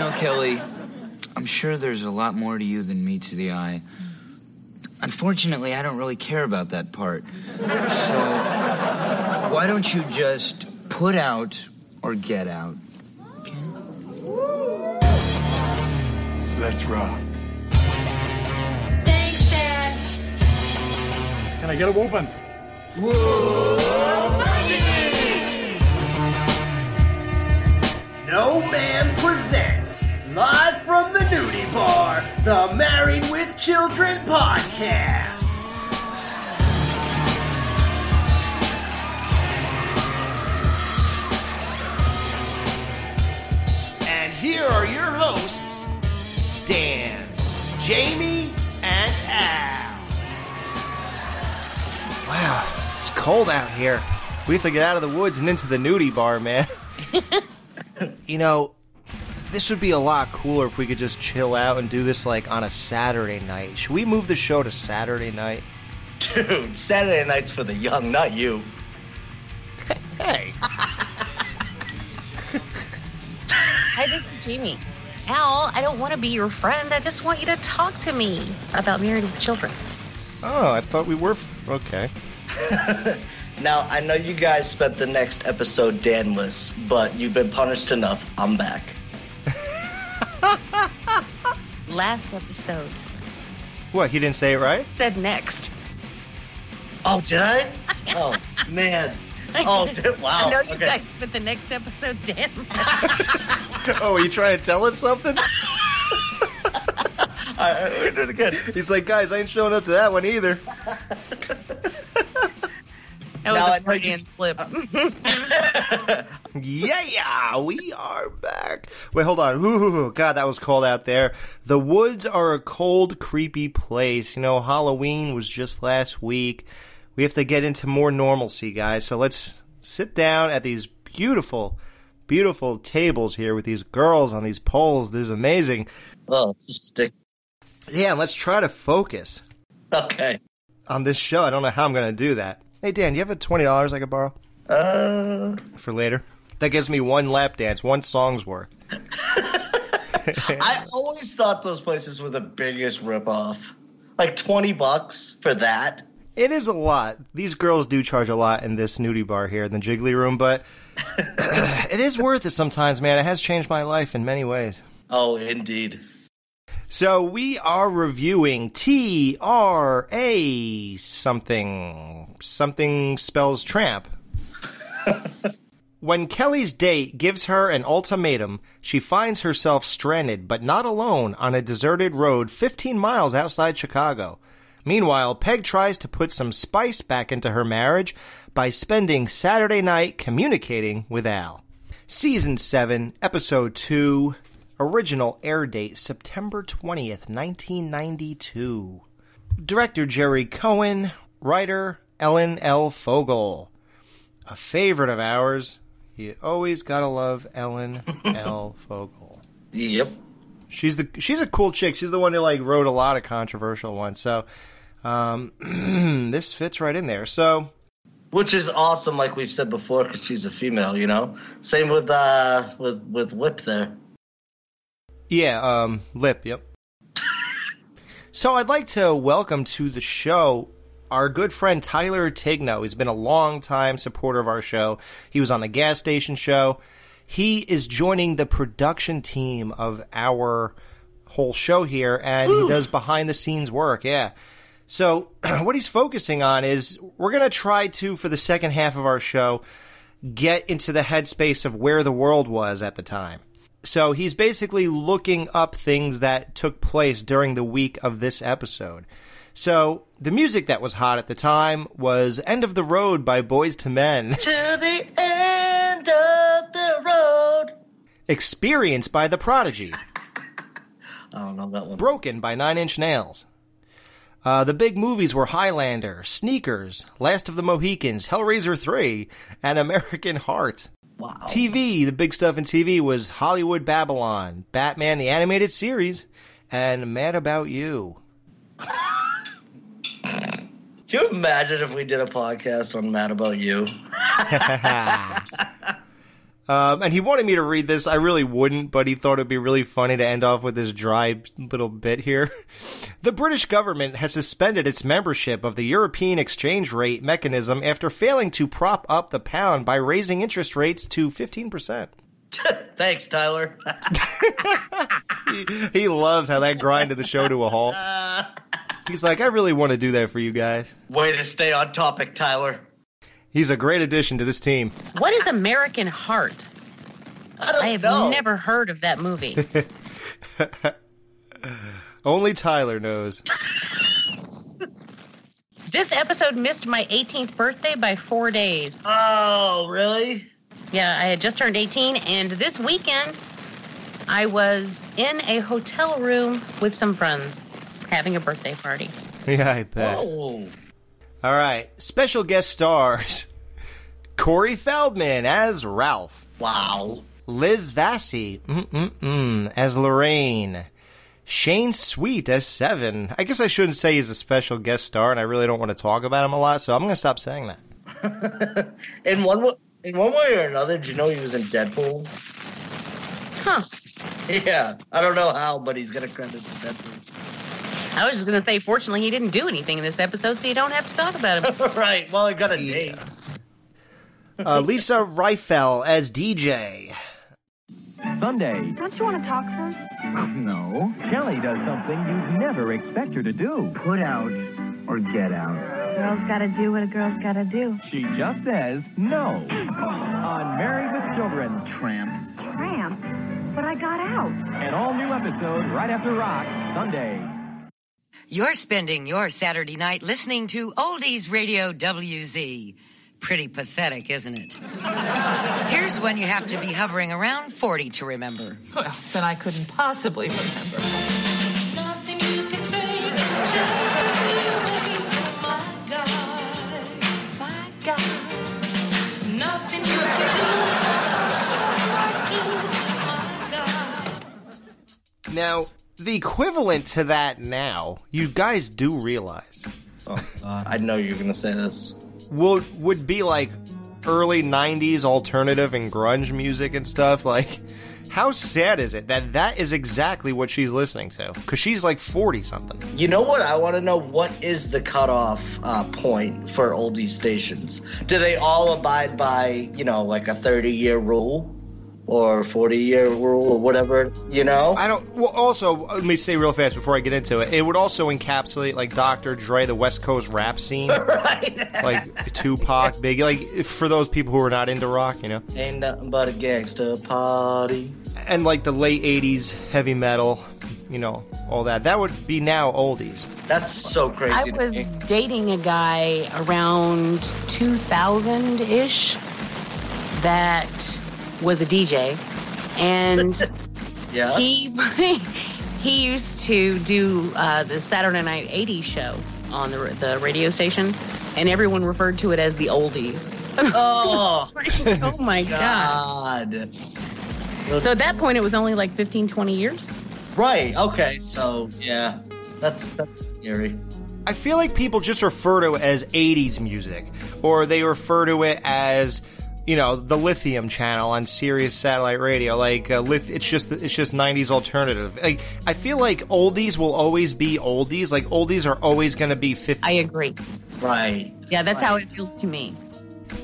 know, Kelly, I'm sure there's a lot more to you than meets the eye. Unfortunately, I don't really care about that part. So, why don't you just put out or get out? Let's rock. Thanks, Dad. Can I get a whooping? No Man presents, live from the nudie bar, the Married with Children podcast. And here are your hosts, Dan, Jamie, and Al. Wow, it's cold out here. We have to get out of the woods and into the nudie bar, man. you know, this would be a lot cooler if we could just chill out and do this like on a Saturday night. Should we move the show to Saturday night? Dude, Saturday night's for the young, not you. Hey, Hi, this is Jamie. Al, I don't want to be your friend. I just want you to talk to me about Married with Children. oh, I thought we were f- okay. Now, I know you guys spent the next episode Danless, but you've been punished enough. I'm back. Last episode What? He didn't say it right? said next. Oh, did I? Oh, man. Oh, did, wow. I know you okay. guys spent the next episode damn. Oh, are you trying to tell us something? All right, we're doing it again. He's like, guys, I ain't showing up to that one either. That was Now I a know you- Freudian slip. Yeah, uh, yeah, we are back. Wait, hold on. Ooh, God, that was cold out there. The woods are a cold, creepy place. You know, Halloween was just last week. We have to get into more normalcy, guys. So let's sit down at these beautiful, beautiful tables here with these girls on these poles. This is amazing. Oh, stick. Yeah, let's try to focus Okay. on this show. I don't know how I'm going to do that. Hey, Dan, do you have a $20 I could borrow Uh, for later? That gives me one lap dance, one song's worth. I always thought those places were the biggest ripoff. Like 20 bucks for that. It is a lot. These girls do charge a lot in this nudie bar here in the Jiggly Room, but it is worth it sometimes, man. It has changed my life in many ways. Oh, indeed. So we are reviewing T R A something. Something spells tramp. when Kelly's date gives her an ultimatum, she finds herself stranded, but not alone, on a deserted road 15 miles outside Chicago. Meanwhile, Peg tries to put some spice back into her marriage by spending Saturday night communicating with Al. Season 7, Episode 2, original air date September 20th, 1992. Director Gerry Cohen, writer Ellen L. Fogle. A favorite of ours. You always gotta love Ellen L. Fogle. Yep. She's the she's a cool chick. She's the one who like wrote a lot of controversial ones. So um, this fits right in there. So Which is awesome, like we've said before, because she's a female, you know? Same with, uh, with, with Whip there. Yeah, um, lip. Yep. so I'd like to welcome to the show our good friend Tyler Tigno. He's been a long time supporter of our show. He was on the gas station show. He is joining the production team of our whole show here, and he does behind the scenes work. Yeah. So what he's focusing on is we're going to try to, for the second half of our show, get into the headspace of where the world was at the time. So he's basically looking up things that took place during the week of this episode. So the music that was hot at the time was End of the Road by Boyz II Men, To the end of the road. Experience by The Prodigy, I don't know that one. Broken by Nine Inch Nails. Uh, the big movies were Highlander, Sneakers, Last of the Mohicans, Hellraiser 3, and American Heart. Wow. TV, the big stuff in TV was Hollywood Babylon, Batman the Animated Series, and Mad About You. Can you imagine if we did a podcast on Mad About You? Um, and he wanted me to read this. I really wouldn't, but he thought it'd be really funny to end off with this dry little bit here. The British government has suspended its membership of the European exchange rate mechanism after failing to prop up the pound by raising interest rates to 15%. Thanks, Tyler. he, he loves how that grinded the show to a halt. He's like, I really want to do that for you guys. Way to stay on topic, Tyler. He's a great addition to this team. What is American Heart? I don't I have know. never heard of that movie. Only Tyler knows. this episode missed my 18th birthday by four days. Oh, really? Yeah, I had just turned 18, and this weekend I was in a hotel room with some friends having a birthday party. Yeah, I bet. Oh. All right, special guest stars Corey Feldman as Ralph, Wow. Liz Vassy mm-mm-mm, as Lorraine, Shane Sweet as Seven. I guess I shouldn't say he's a special guest star, and I really don't want to talk about him a lot, so I'm going to stop saying that. In one in one way or another, did you know he was in Deadpool? Huh. Yeah. I don't know how, but he's got a credit for Deadpool. I was just going to say, fortunately, he didn't do anything in this episode, so you don't have to talk about him. right. Well, I got a date. Uh, Lisa Reifel as DJ. Sunday. Don't you want to talk first? No. Kelly does something you'd never expect her to do. Put out or get out. Girls gotta do what a girl's gotta do. She just says no. On Married with Children. Tramp. Tramp. But I got out. An all new episode right after Rock, Sunday. You're spending your Saturday night listening to Oldies Radio WZ. Pretty pathetic, isn't it? Here's when you have to be hovering around 40 to remember. Well, then I couldn't possibly remember. My God. Now, the equivalent to that now, you guys do realize, Oh, God. I know you're going to say this. would would be like early 90s alternative and grunge music and stuff like how sad is it that that is exactly what she's listening to cuz she's like 40 something You know what? I want to know what is the cutoff uh, point for oldie stations? Do they all abide by, you know, like a 30 year rule or 40 year rule or whatever, you know? I don't well also let me say real fast before I get into it it would also encapsulate like Dr. Dre the West Coast rap scene right. like Tupac Biggie like for those people who are not into rock you know Ain't nothing but a gangster party. and like the late 80s heavy metal you know all that that would be now oldies That's so crazy. I was dating a guy around 2000 ish that was a DJ, and Yeah. he he used to do uh, the Saturday Night 80s show on the the radio station, and everyone referred to it as the oldies. oh, oh my god! God. So at that point, it was only like 15, 20 years. Right. Okay. So, yeah. That's that's scary. I feel like people just refer to it as 80s music, or they refer to it as, you know, the Lithium channel on Sirius satellite radio. Like, uh, lith- it's just it's just 90s alternative. Like, I feel like oldies will always be oldies. Like, oldies are always going to be 50. I agree. Right. Yeah, that's how it feels to me.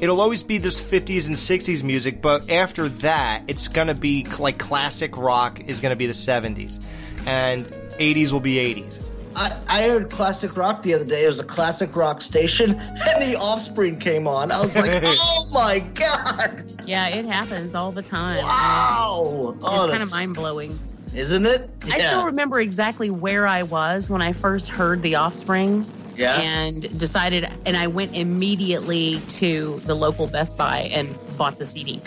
It'll always be this 50s and 60s music, but after that, it's going to be cl- like classic rock is going to be the 70s, and 80s will be 80s. I, I heard classic rock the other day. It was a classic rock station, and the Offspring came on. I was like, "Oh my god! Yeah, it happens all the time. Wow! It's Oh, kind of mind blowing. isn't it? I still remember exactly where I was when I first heard The Offspring. Yeah. And decided, and I went immediately to the local Best Buy and bought the CD.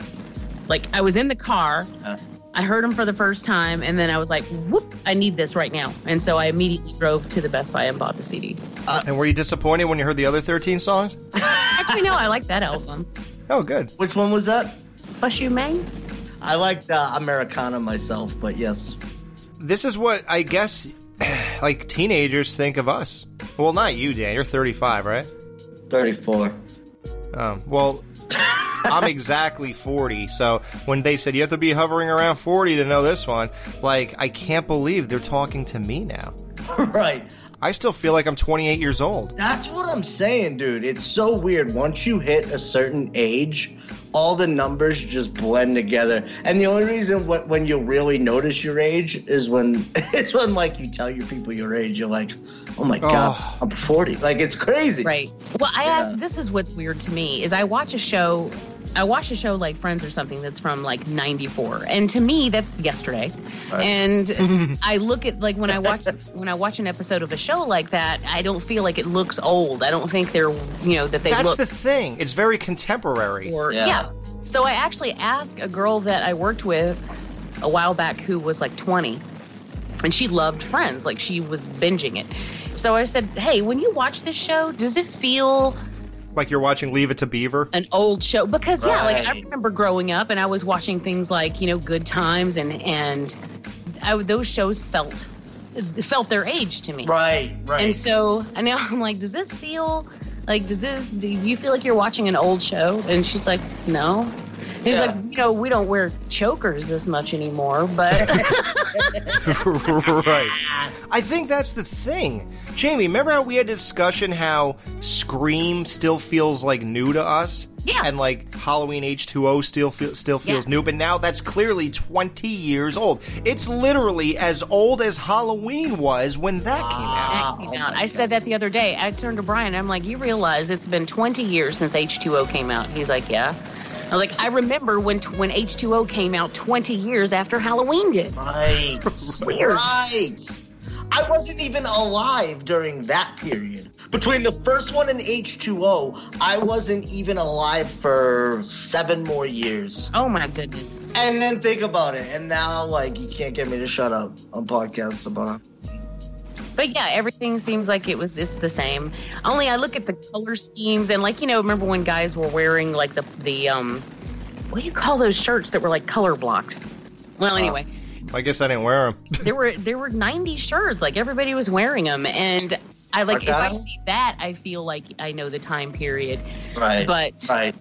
Like, I was in the car, Uh. I heard them for the first time, and then I was like, whoop, I need this right now. And so I immediately drove to the Best Buy and bought the CD. and were you disappointed when you heard the other 13 songs? Actually, no, I like that album. Oh, good. Which one was that? Fuss You Mang? I liked uh, Americana myself, but yes. This is what I guess like teenagers think of us. Well, not you, Dan. You're 35, right? 34. Um, well, I'm exactly 40. So when they said you have to be hovering around 40 to know this one, like I can't believe they're talking to me now. right. I still feel like I'm 28 years old. That's what I'm saying, dude. It's so weird. Once you hit a certain age, all the numbers just blend together. And the only reason what, when you'll really notice your age is when it's when like you tell your people your age. You're like, oh my god, Oh. I'm 40. Like it's crazy. Right. Well, I asked. This is what's weird to me is I watch a show. I watch a show like Friends or something that's from like '94, and to me that's yesterday. Right. And I look at like when I watch when I watch an episode of a show like that, I don't feel like it looks old. I don't think they're you know that they That's look the thing. It's very contemporary. or yeah. So I actually asked a girl that I worked with a while back who was like 20 and she loved Friends, like she was binging it. So I said, "Hey, when you watch this show, does it feel Like you're watching Leave It to Beaver. an old show because yeah like i remember growing up and i was watching things like you know good times and and I, those shows felt felt their age to me Right, right. and so i know i'm like does this feel like does this do you feel like you're watching an old show and she's like no and he's Yeah. like you know we don't wear chokers this much anymore but right. I think that's the thing. Jamie, remember how we had a discussion how Scream still feels like new to us? Yeah. And like Halloween H2O still feel, still feels Yes. new, but now that's clearly 20 years old. It's literally as old as Halloween was when that came out. that came out. Oh I said that the other day. I turned to Brian. I'm like, you realize it's been 20 years since H2O came out. He's like, yeah. I was like, I remember when when H2O came out 20 years after Halloween did. Right. Weird. Right. I wasn't even alive during that period. Between the first one and H2O, I wasn't even alive for seven more years. Oh my goodness. And then think about it. And now, like, you can't get me to shut up on podcasts about it. But yeah, everything seems like it was it's the same. Only I look at the color schemes and like you know, remember when guys were wearing like the the um what do you call those shirts that were like color blocked? Well, anyway, I guess I didn't wear them. there were there were 90 shirts like everybody was wearing them and I like if I see that I feel like I know the time period. Right. But Right.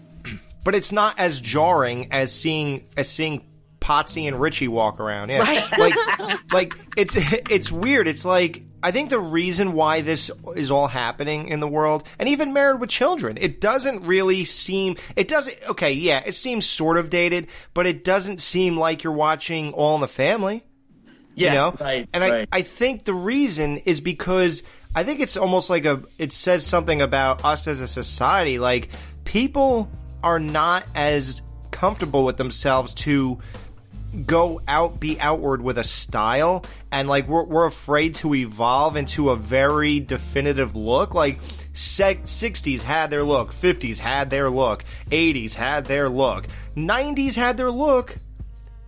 But it's not as jarring as seeing as seeing Potsy and Richie walk around. Yeah. Right. Like like it's it's weird. It's like I think the reason why this is all happening in the world, and even Married with Children, it doesn't really seem. It doesn't. Okay, yeah, it seems sort of dated, but it doesn't seem like you're watching All in the Family. Yeah. you know, Right. and right. I I think the reason is because I think it's almost like a. It says something about us as a society. Like people are not as comfortable with themselves to go out be outward with a style and like we're, we're afraid to evolve into a very definitive look like sec- 60s had their look 50s had their look 80s had their look 90s had their look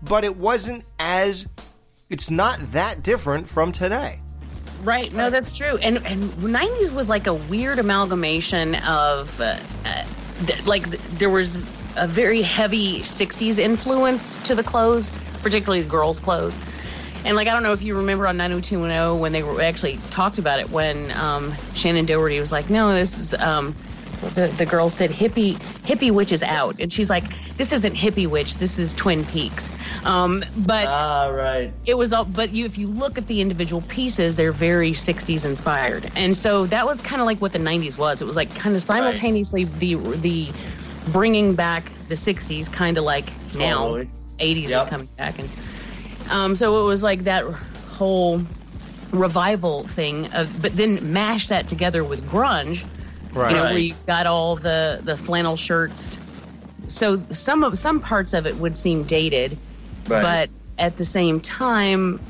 but it wasn't as it's not that different from today Right. No, that's true. And and '90s was like a weird amalgamation of, uh, uh, like th- there was a very heavy '60s influence to the clothes, particularly the girls' clothes. And like I don't know if you remember on 90210 when they were actually talked about it when um, Shannen Doherty was like, "No, this is." Um, the, the girl said hippie hippie witch is out and she's like this isn't hippie witch this is twin peaks um, but Ah, right. it was all but you if you look at the individual pieces they're very 60s inspired and so that was kind of like what the 90s was it was like kind of simultaneously the the bringing back the 60s kind of like now Totally. 80s Yep. is coming back and um so it was like that whole revival thing of but then mash that together with grunge right you know where you got all the the flannel shirts so some of some parts of it would seem dated Right. but at the same time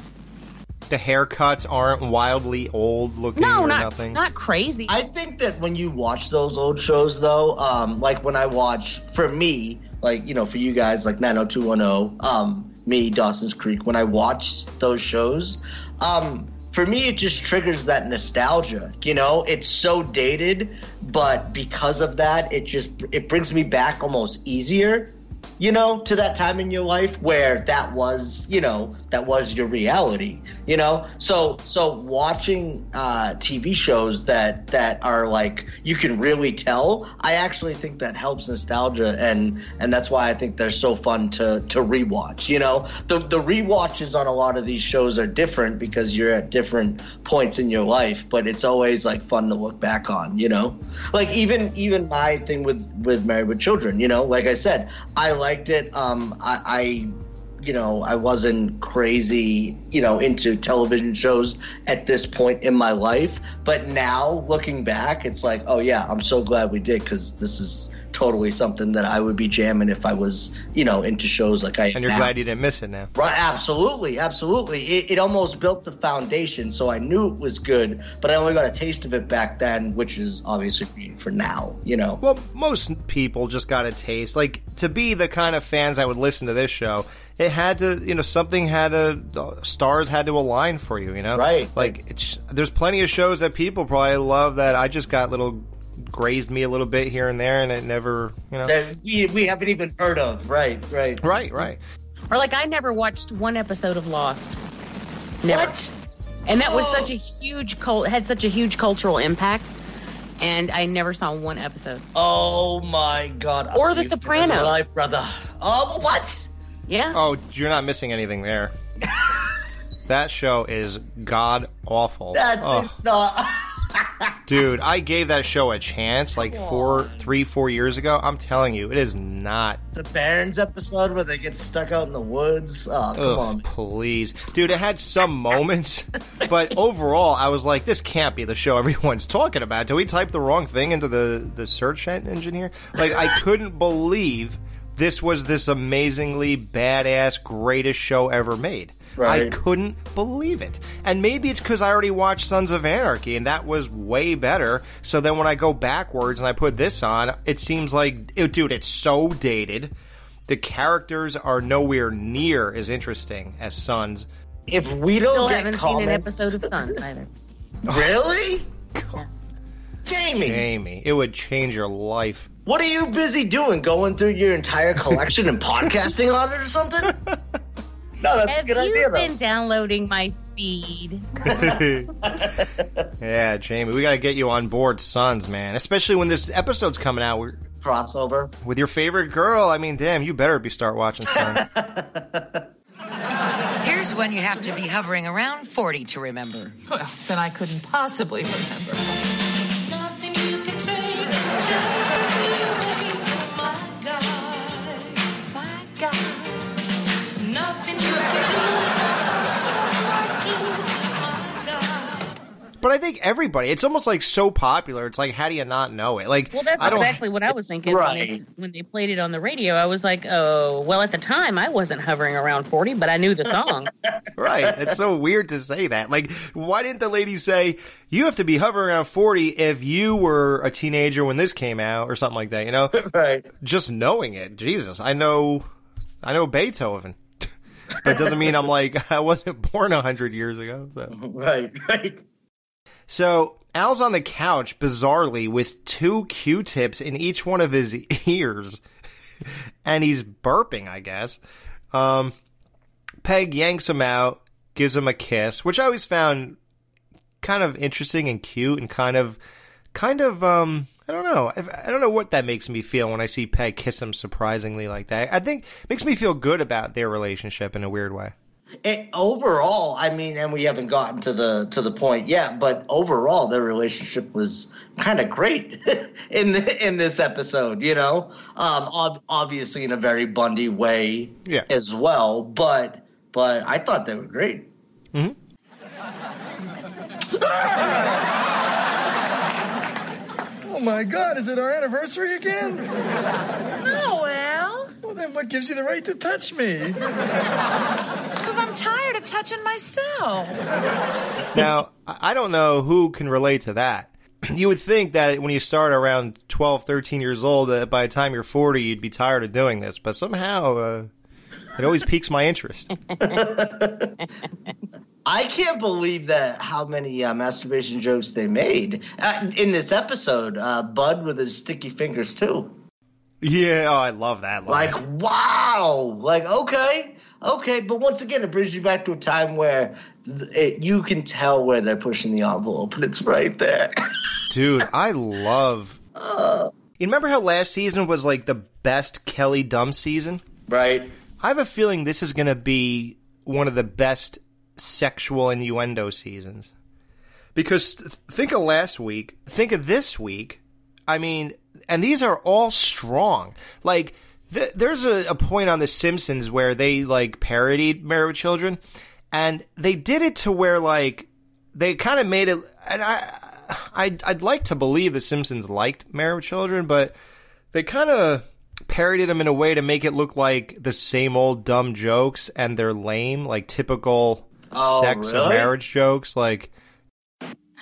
the haircuts aren't wildly old looking no or not nothing not crazy I think that when you watch those old shows, though, um, like when I watch, for me, like you know, for you guys, like 90210, um, me, Dawson's Creek, when I watch those shows, um, for me, it just triggers that nostalgia. You know, it's so dated, but because of that, it just it brings me back almost easier. You know, to that time in your life where that was, you know, that was your reality, you know. So so watching uh, TV shows that that are like you can really tell, I actually think that helps nostalgia, and and that's why I think they're so fun to to rewatch. You know, the the rewatches on a lot of these shows are different because you're at different points in your life, but it's always like fun to look back on. You know, like even even my thing with with Married with Children. You know, like I said, I liked it. Um, I. I you know, I wasn't crazy, you know, into television shows at this point in my life. But now looking back, it's like, oh yeah, I'm so glad we did because this is totally something that I would be jamming if I was, you know, into shows like I. am And you're now. glad you didn't miss it now. Right, absolutely, absolutely. It, it almost built the foundation, so I knew it was good, but I only got a taste of it back then, which is obviously for now, you know. Well, most people just got a taste. Like to be the kind of fans that would listen to this show, it had to, you know, something had to, stars had to align for you, you know, Right. Like it's there's plenty of shows that people probably love that I just got little grazed me a little bit here and there, and it never, you know, That we, we haven't even heard of. Right, right. right, right. Or like I never watched one episode of Lost. Never. What? And that was Oh. such a huge cult had such a huge cultural impact. And I never saw one episode. Oh my god. I'll Or The you Sopranos. real Life, brother. Oh, what? Yeah. Oh, you're not missing anything there. that show is god awful. That's Oh. it's not. Dude, I gave that show a chance like four, three, four years ago. I'm telling you, it is not. the Barrens episode where they get stuck out in the woods. Oh, come Ugh, on. please, dude. It had some moments, but overall, I was like, this can't be the show everyone's talking about. Did we type the wrong thing into the the search engine here? Like, I couldn't believe this was this amazingly badass, greatest show ever made. I couldn't believe it. And maybe it's because I already watched Sons of Anarchy, and that was way better. So then when I go backwards and I put this on, it seems like, it, dude, it's so dated. The characters are nowhere near as interesting as Sons. If we don't Still get haven't comments, seen an episode of Sons either. Really? Jamie, Jamie, it would change your life. what are you busy doing? Going through your entire collection and podcasting on it or something? No, that's Have a good you idea, though. been downloading my feed? Yeah, Jamie, we got to get you on board Sons, man. Especially when this episode's coming out with- Crossover. with your favorite girl. I mean, damn, you better be start watching Sons. Here's when you have to be hovering around 40 to remember. Well, then I couldn't possibly remember. But I think everybody, it's almost like so popular. It's like, how do you not know it? Like, Well, that's I don't. exactly what I was thinking when, they, when they played it on the radio. I was like, oh, well, at the time, I wasn't hovering around 40, but I knew the song. Right. It's so weird to say that. Like, why didn't the lady say, you have to be hovering around 40 if you were a teenager when this came out or something like that, you know? Right. Just knowing it. Jesus. I know, I know Beethoven. that doesn't mean I'm like, I wasn't born a hundred years ago. So. Right, right. So Al's on the couch, bizarrely, with two Q-tips in each one of his ears. and he's burping, I guess. Um, Peg yanks him out, gives him a kiss, which I always found kind of interesting and cute and kind of, kind of, um, I don't know. I I don't know what that makes me feel when I see Peg kiss him surprisingly like that. I think it makes me feel good about their relationship in a weird way. It, overall, I mean, and we haven't gotten to the to the point yet, but overall, their relationship was kind of great in the, in this episode. You know, um, ob- obviously in a very Bundy way Yeah. as well, but but I thought they were great. Mm-hmm. Oh my god, is it our anniversary again? Oh, well, Well, then what gives you the right to touch me? because I'm tired of touching myself. Now, I I don't know who can relate to that. You would think that when you start around 12, 13 years old, that by the time you're 40, you'd be tired of doing this. But somehow, uh, it always piques my interest. I can't believe that how many uh, masturbation jokes they made uh, in this episode. Uh, Bud with his sticky fingers too. Yeah, oh, I love that. Line. Like, wow. Like, okay, okay. But once again, it brings you back to a time where it, you can tell where they're pushing the envelope, and it's right there. Dude, I love. Uh. You remember how last season was like the best Kelly Dumb season? Right. I have a feeling this is going to be one of the best sexual innuendo seasons. Because th- think of last week, think of this week. I mean, and these are all strong. Like, th- there's a, a point on The Simpsons where they like parodied Married with Children, and they did it to where like they kind of made it. And I, I'd, I'd like to believe The Simpsons liked Married with Children, but they kind of parodied them in a way to make it look like the same old dumb jokes, and they're lame, like typical Oh, sex or marriage jokes. Like,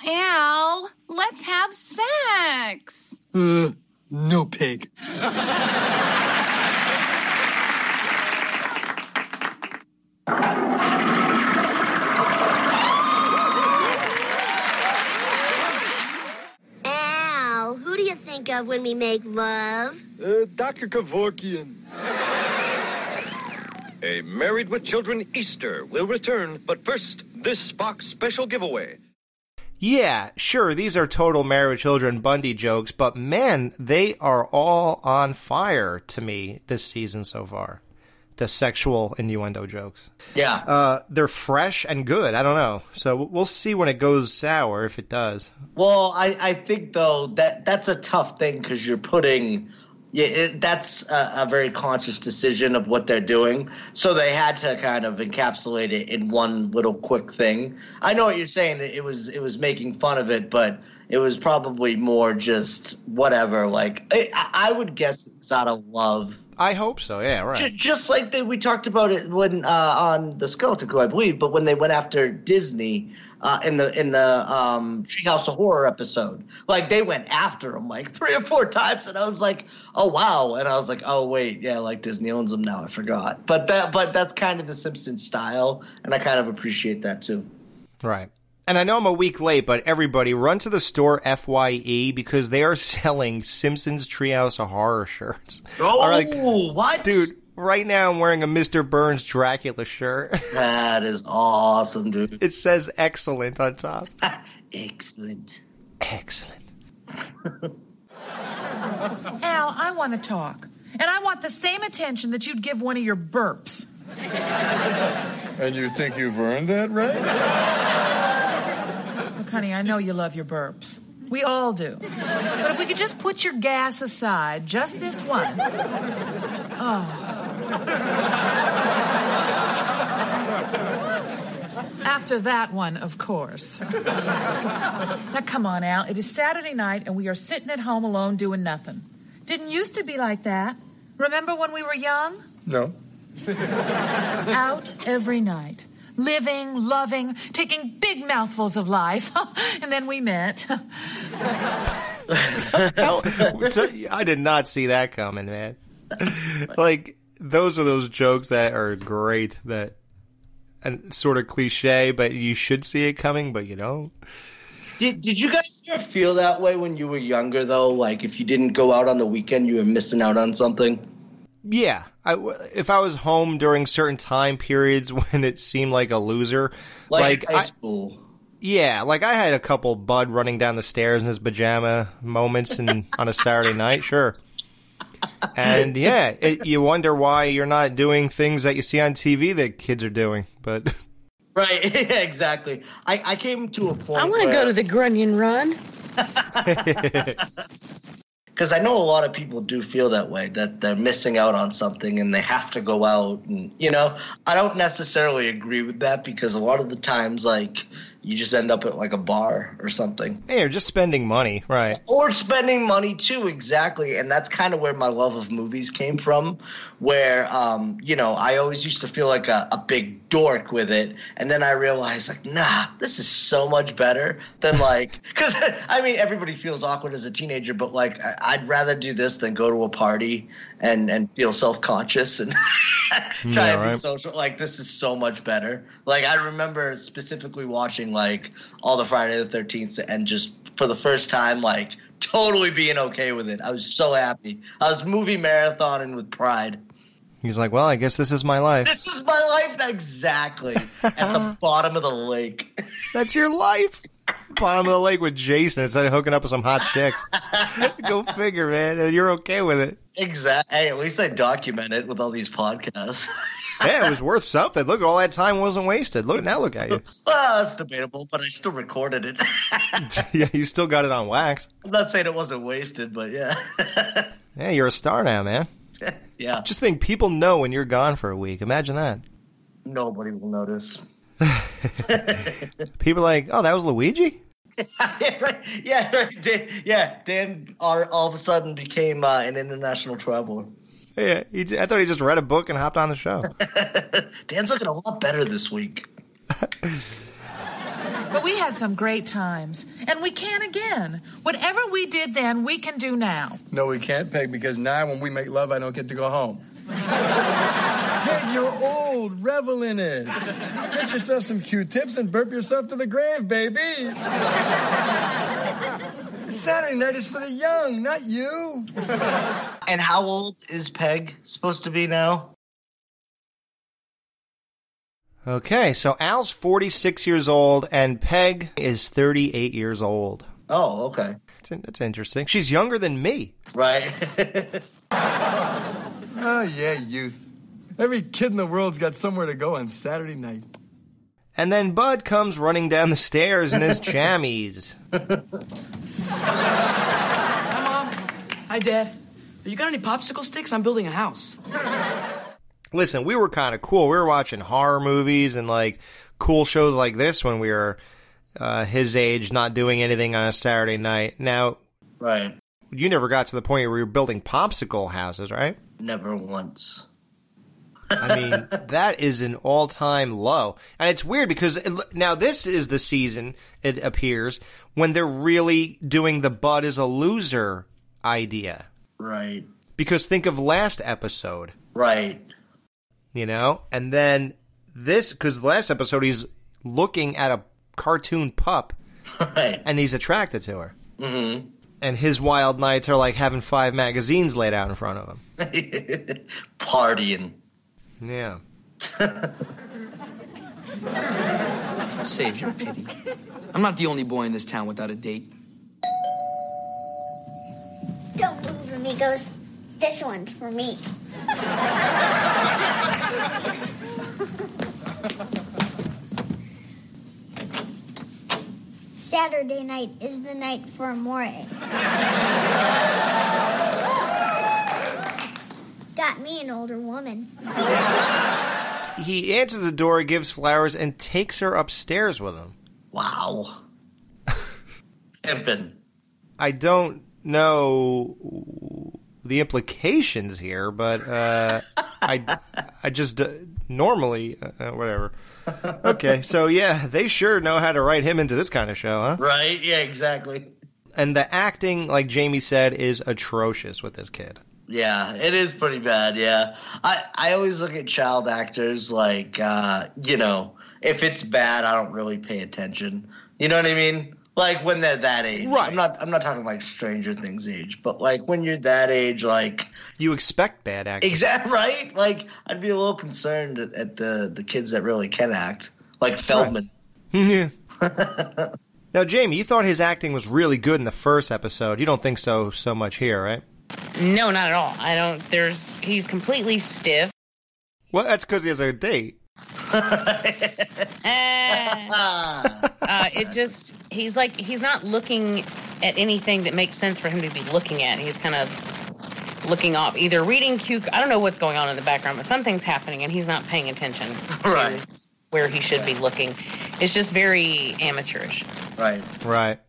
Al, let's have sex. Uh, no pig. Al, who do you think of when we make love? Uh, Dr. Kevorkian. A Married with Children Easter will return, but first, this Fox special giveaway. Yeah, sure, these are total Married with Children Bundy jokes, but man, they are all on fire to me this season so far. The sexual innuendo jokes. Yeah. Uh, they're fresh and good. I don't know. So we'll see when it goes sour if it does. Well, I, I think though that that's a tough thing because you're putting, yeah, it, that's a, a very conscious decision of what they're doing. So they had to kind of encapsulate it in one little quick thing. I know what you're saying. It was it was making fun of it, but it was probably more just whatever. Like I, I would guess it was out of love. I hope so. Yeah, right. Ju- Just like they, we talked about it when uh, on the Skeleton I believe, but when they went after Disney uh, in the in the um, Treehouse of Horror episode, like they went after him like three or four times, and I was like, oh wow, and I was like, oh wait, yeah, like Disney owns them now. I forgot, but that but that's kind of the Simpsons style, and I kind of appreciate that too. Right. And I know I'm a week late, but everybody run to the store FYE because they are selling Simpsons Treehouse of Horror shirts. Oh, like, what, dude? Right now, I'm wearing a Mr. Burns Dracula shirt. That is awesome, dude. It says "excellent" on top. Excellent. Excellent. Al, I want to talk. And I want the same attention that you'd give one of your burps. And you think you've earned that right? Look, honey, I know you love your burps. We all do. But if we could just put your gas aside just this once. Oh. After that one, of course. Now, come on, Al. It is Saturday night, and we are sitting at home alone doing nothing. Didn't used to be like that. Remember when we were young? No. Out every night. Living, loving, taking big mouthfuls of life. and then we met. I did not see that coming, man. like those are those jokes that are great that and sort of cliche, but you should see it coming, but you don't. Did, did you guys ever feel that way when you were younger, though? Like, if you didn't go out on the weekend, you were missing out on something? Yeah, I if I was home during certain time periods when it seemed like a loser, Like, like, high I, school. yeah, like I had a couple Bud running down the stairs in his pajama moments, and on a Saturday night, sure. And yeah, it, you wonder why you're not doing things that you see on TV that kids are doing, but Right, exactly. I, I came to a point. I want to go to the Grunion Run. because I know a lot of people do feel that way that they're missing out on something and they have to go out and you know I don't necessarily agree with that because a lot of the times like you just end up at like a bar or something. Hey, you're just spending money, right? or spending money too exactly. And that's kind of where my love of movies came from where um, you know i always used to feel like a, a big dork with it. And then i realized like nah this is so much better than like because i mean everybody feels awkward as a teenager but like I- i'd rather do this than go to a party and and feel self-conscious and try Yeah, and be right. social like this is so much better like i remember specifically watching like all the friday the 13th and just for the first time like totally being okay with it. I was so happy. I was movie marathoning with pride. He's like, well, I guess this is my life. This is my life exactly at the bottom of the lake. That's your life. Bottom of the lake with Jason instead of hooking up with some hot chicks. Go figure, man. And you're okay with it. Exactly. Hey, at least I document it with all these podcasts. Yeah, it was worth something. Look, all that time wasn't wasted. Look now, look at you. well, that's debatable, but I still recorded it. yeah, you still got it on wax. I'm not saying it wasn't wasted, but yeah. Yeah, you're a star now, man. yeah. Just think, people know when you're gone for a week. Imagine that. Nobody will notice. People are like, oh, that was Luigi. yeah, right. Yeah, right. Dan, yeah. Dan all, all of a sudden became uh, an international traveler. Yeah, he, I thought he just read a book and hopped on the show. Dan's looking a lot better this week. But we had some great times, and we can again. Whatever we did then, we can do now. No, we can't, Peg, because now when we make love, I don't get to go home. Peg, you're old. Revel in it. Get yourself some Q-tips and burp yourself to the grave, baby. Saturday night is for the young, not you. And how old is Peg supposed to be now? Okay, so Al's 46 years old and Peg is 38 years old. Oh, okay. That's, that's interesting. She's younger than me. Right. Oh, yeah, youth. Every kid in the world's got somewhere to go on Saturday night. And then Bud comes running down the stairs in his jammies. Hi, Mom. Hi, Dad. You got any popsicle sticks? I'm building a house. Listen, we were kind of cool. We were watching horror movies and like cool shows like this when we were uh, his age, not doing anything on a Saturday night. Now, right. you never got to the point where you were building popsicle houses, right? Never once. I mean, that is an all-time low, and it's weird because it, now this is the season. It appears when they're really doing the "Bud is a loser" idea, Right. because think of last episode, Right. you know, and then this because the last episode he's looking at a cartoon pup, Right. and he's attracted to her, Mm-hmm. and his wild nights are like having five magazines laid out in front of him. Partying. Yeah. Save your pity. I'm not the only boy in this town without a date. Don't move, amigos. This one's for me. Saturday night is the night for amore. Got me an older woman. He answers the door, gives flowers, and takes her upstairs with him. Wow. Pimpin'. I don't know the implications here, but uh, I, I just uh, normally uh, whatever. Okay, so yeah, they sure know how to write him into this kind of show, huh? Right? Yeah, exactly. And the acting, like Jamie said, is atrocious with this kid. Yeah, it is pretty bad. Yeah, I I always look at child actors like uh, you know if it's bad, I don't really pay attention. You know what I mean? Like when they're that age. Right. I'm not I'm not talking like Stranger Things age, but like when you're that age, like You expect bad acting. Exactly right. Like I'd be a little concerned at, at the the kids that really can act, like Feldman. yeah. now, Jamie, you thought his acting was really good in the first episode. You don't think so so much here, right? No, not at all. I don't. There's. He's completely stiff. Well, that's because he has a date. Uh, it just. He's like. He's not looking at anything that makes sense for him to be looking at. He's kind of looking off, either reading cue. I don't know what's going on in the background, but something's happening, and he's not paying attention to Right. where he should be looking. It's just very amateurish. Right. Right.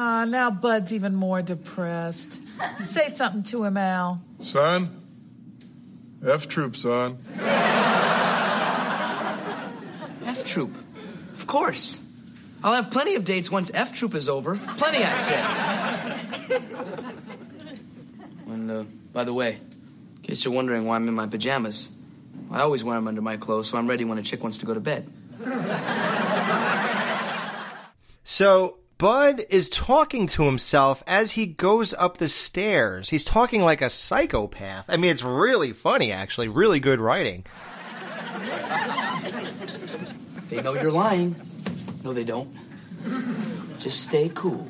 Ah, now Bud's even more depressed. Say something to him, Al. Son, F Troop, son. F Troop. Of course. I'll have plenty of dates once F Troop is over. Plenty, I said. and, uh, by the way, in case you're wondering why I'm in my pajamas, I always wear them under my clothes, so I'm ready when a chick wants to go to bed. So Bud is talking to himself as he goes up the stairs. He's talking like a psychopath. I mean, it's really funny, actually. Really good writing. They know you're lying. No, they don't. Just stay cool.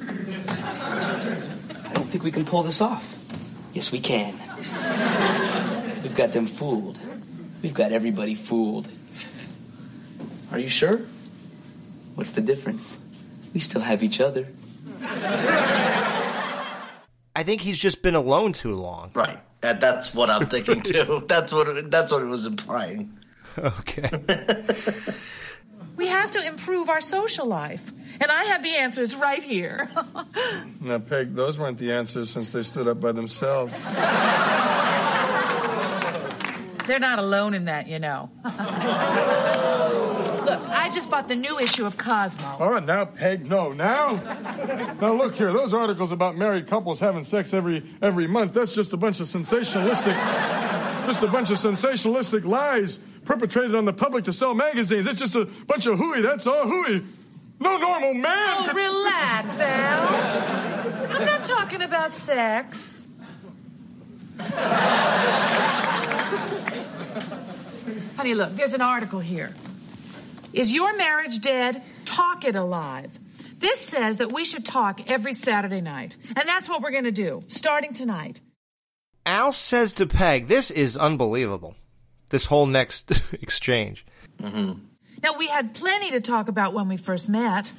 I don't think we can pull this off. Yes, we can. We've got them fooled. We've got everybody fooled. Are you sure? What's the difference? We still have each other. I think he's just been alone too long. Right. That, that's what I'm thinking too. that's what it, that's what it was implying. Okay. We have to improve our social life. And I have the answers right here. Now, Peg, those weren't the answers since they stood up by themselves. They're not alone in that, you know. I just bought the new issue of Cosmo. All right, now, Peg, no, now. Now, look here. Those articles about married couples having sex every every month, that's just a bunch of sensationalistic, just a bunch of sensationalistic lies perpetrated on the public to sell magazines. It's just a bunch of hooey, that's all hooey. No normal man. Oh, relax, Al. I'm not talking about sex. Honey, look, there's an article here. Is your marriage dead? Talk it alive. This says that we should talk every Saturday night. And that's what we're going to do, starting tonight. Al says to Peg, This is unbelievable. This whole next exchange. Now, we had plenty to talk about when we first met.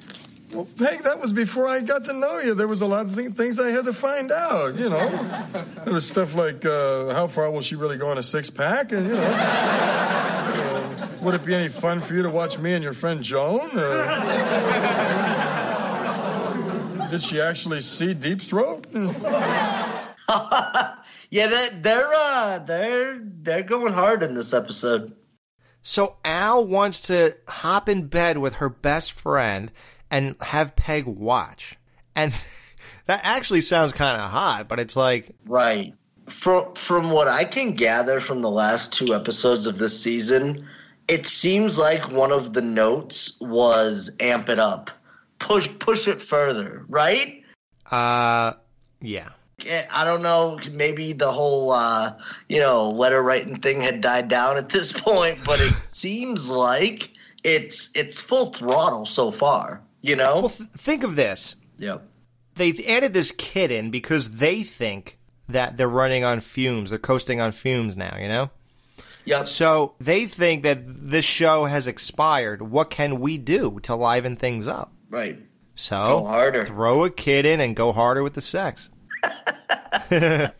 Well, Peg, that was before I got to know you. There was a lot of th- things I had to find out, you know. There was stuff like uh, how far will she really go on a six pack? And, you know, would it be any fun for you to watch me and your friend Joan? Uh, did she actually see Deep Throat? Yeah, they, they're uh, they're they're going hard in this episode. So Al wants to hop in bed with her best friend and have Peg watch. And that actually sounds kind of hot, but it's like. Right. From from what I can gather from the last two episodes of this season, it seems like one of the notes was amp it up, push push it further, right? Uh, yeah. Eh, I don't know. Maybe the whole, uh, you know, letter writing thing had died down at this point, but it seems like it's it's full throttle so far. You know. Well, th- think of this. Yep. They've added this kid in because they think that they're running on fumes. They're coasting on fumes now, you know? Yep. So they think that this show has expired. What can we do to liven things up? Right. So Go harder. Throw a kid in and go harder with the sex.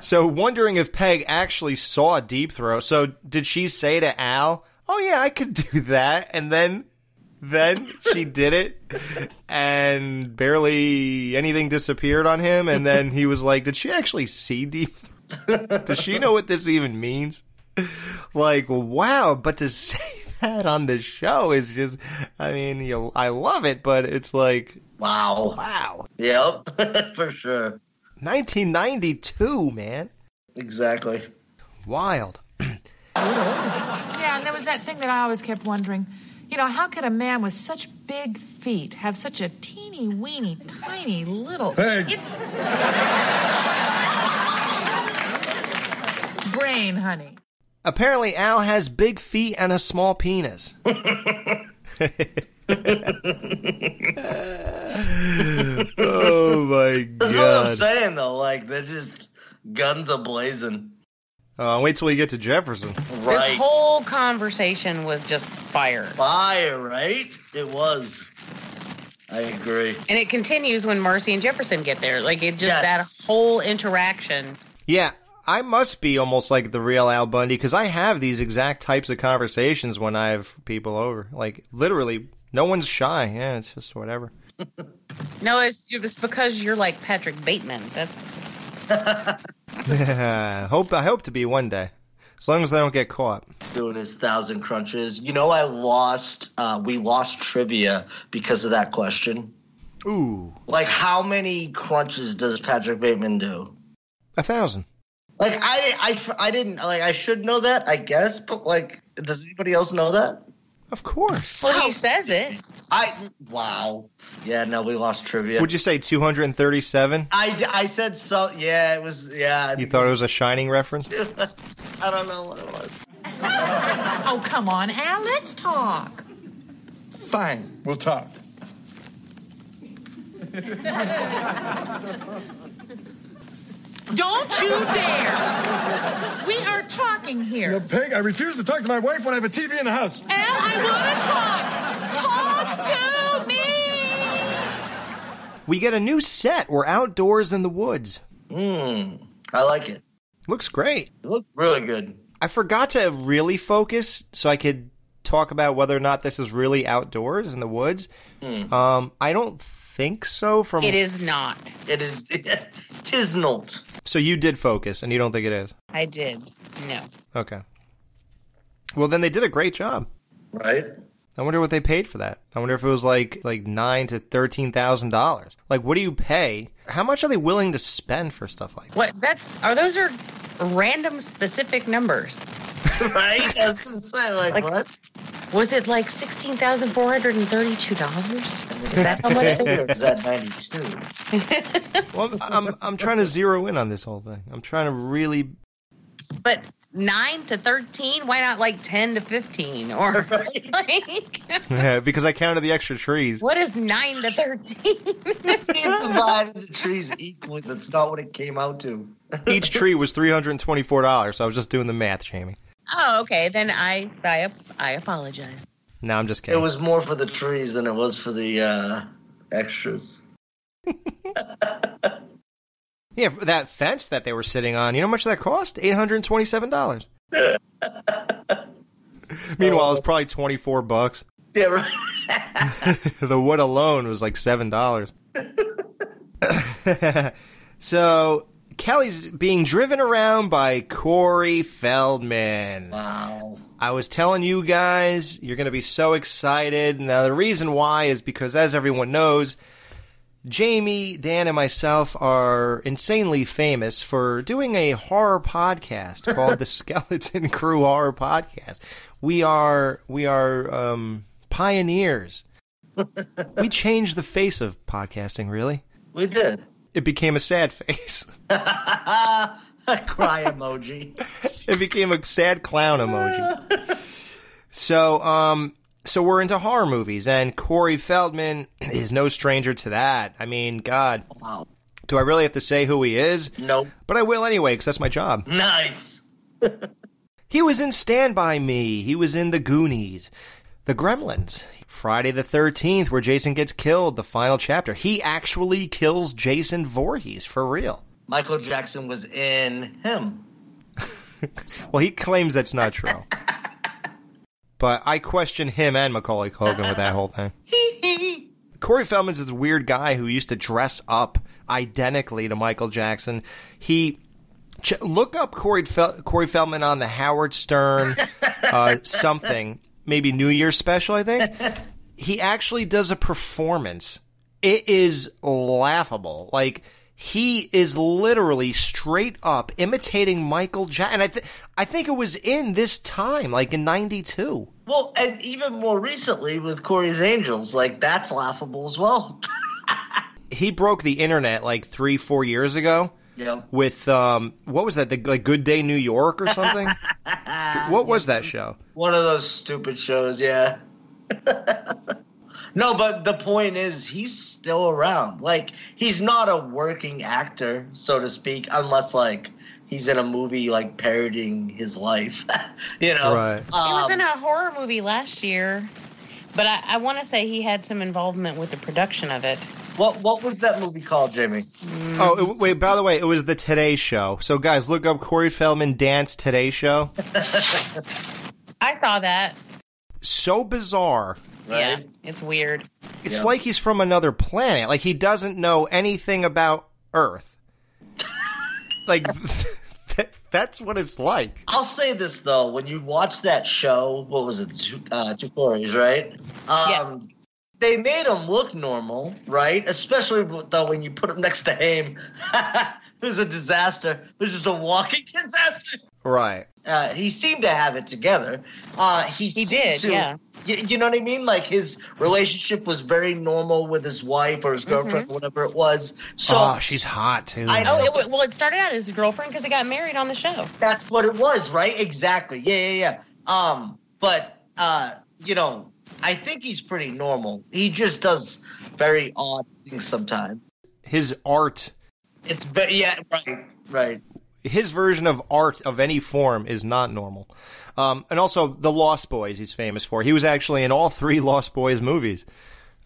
so wondering if Peg actually saw Deep Throat. So did she say to Al, "Oh yeah, I could do that," and then then she did it, and barely anything disappeared on him, and then he was like, "Did she actually see Deep Throat? Does she know what this even means?" Like, wow! But to say that on the show is just, I mean, you, I love it, but it's like, wow, wow, Yep. For sure. 1992, man. Exactly. Wild. Yeah, and there was that thing that I always kept wondering. You know, how could a man with such big feet have such a teeny weeny, tiny little. Peg. It's. Brain, honey. Apparently, Al has big feet and a small penis. oh my god! That's what I'm saying though. Like they're just guns a blazing. Uh, wait till we get to Jefferson. Right. This whole conversation was just fire. Fire, right? It was. I agree. And it continues when Marcy and Jefferson get there. Like it just that whole interaction. Yeah, I must be almost like the real Al Bundy because I have these exact types of conversations when I have people over. Like literally, no one's shy. Yeah, it's just whatever. No, it's, it's because you're like Patrick Bateman. That's yeah, hope I hope to be one day, as long as I don't get caught. Doing his thousand crunches. You know, I lost. Uh, we lost trivia because of that question. Ooh, Like, how many crunches does Patrick Bateman do? a thousand. Like, I, I, I didn't like. I should know that, I guess. But like, does anybody else know that? Of course. Well, he says it. I wow. Yeah, no, we lost trivia. Would you say 237? I, I said so. Yeah, it was. Yeah. You thought it was a Shining reference? I don't know what it was. Oh, come on, Al, let's talk. Fine, we'll talk. Don't you dare. We are talking here. No, Peg, I refuse to talk to my wife when I have a TV in the house. Al, I want to talk. Talk to me. We get a new set. We're outdoors in the woods. Hmm. I like it. Looks great. It looked really good. I forgot to really focus so I could talk about whether or not this is really outdoors in the woods. Hmm. Um, I don't think so. From It is not. It is. Tis not. So you did focus, and you don't think it is? I did. No. Okay. Well, then they did a great job. Right. I wonder what they paid for that. I wonder if it was like like nine to thirteen thousand dollars. Like, what do you pay? How much are they willing to spend for stuff like? What? That's are those are random specific numbers? right? I was gonna say, like, what? Was it like sixteen thousand four hundred and thirty-two dollars? Is that how much? they Or is that ninety-two? Well, I'm, I'm I'm trying to zero in on this whole thing. I'm trying to really. But nine to thirteen? Why not like ten to fifteen? Or like Yeah, because I counted the extra trees. what is nine to thirteen? He divided the trees equally. That's not what it came out to. Each tree was three hundred and twenty four dollars. So I was just doing the math, Jamie. oh, okay. Then I I I apologize. No, I'm just kidding. It was more for the trees than it was for the uh, extras. Yeah, that fence that they were sitting on. You know how much that cost? Eight hundred and twenty seven dollars. Meanwhile, oh. it's probably twenty four bucks. Yeah, right. the wood alone was like seven dollars. so Kelly's being driven around by Corey Feldman. Wow. I was telling you guys, you're going to be so excited. Now, the reason why is because, as everyone knows, Jamie, Dan, and myself are insanely famous for doing a horror podcast called the Skeleton Crew Horror Podcast. We are we are um, pioneers. we changed the face of podcasting. Really, We did. it became a sad face. A cry emoji. it became a sad clown emoji. so, um, so we're into horror movies, and Corey Feldman is no stranger to that. I mean, God, Wow. do I really have to say who he is? Nope. But I will anyway, because that's my job. Nice. He was in Stand By Me. He was in The Goonies, The Gremlins, Friday the 13th, where Jason gets killed, the final chapter. He actually kills Jason Voorhees, for real. Michael Jackson was in him. Well, he claims that's not true. but I question him and Macaulay Culkin with that whole thing. Corey Feldman's this weird guy who used to dress up identically to Michael Jackson. He ch- look up Corey Fel- Corey Feldman on the Howard Stern uh, something, maybe New Year's special. I think he actually does a performance. It is laughable. Like he is literally straight up imitating Michael Jackson. And I think I think it was in this time, like in '92. Well, and even more recently with Corey's Angels, like that's laughable as well. He broke the internet like three, four years ago. Yep. With um, what was that? The like Good Day New York or something? what was that show? One of those stupid shows, yeah. no, but the point is, he's still around. Like, he's not a working actor, so to speak, unless, like, he's in a movie, like, parodying his life. you know? Right. he was Um, in a horror movie last year, but I, I want to say he had some involvement with the production of it. What What was that movie called, Jimmy? Oh, it, wait. By the way, it was the Today Show. So, guys, look up Corey Feldman dance Today Show. I saw that. So bizarre. Yeah, it's weird. It's Yeah. like he's from another planet. Like he doesn't know anything about Earth. like that, that's what it's like. I'll say this though: when you watch that show, what was it, Two- uh, Two Coreys, right? Um, Yes. They made him look normal, right? Especially though when you put him next to him, who's a disaster, who's just a walking disaster. Right. Uh, he seemed to have it together. Uh, he He did, to, yeah. You, you know what I mean? Like his relationship was very normal with his wife or his girlfriend, or whatever it was. So oh, she's hot too. I Oh, know. it, well, it started out as a girlfriend because he got married on the show. That's what it was, right? Exactly. Yeah, yeah, yeah. Um, but uh, you know, I think he's pretty normal. He just does very odd things sometimes. His art, It's very yeah, right, right. His version of art of any form is not normal. Um, and also the Lost Boys he's famous for. He was actually in all three Lost Boys movies.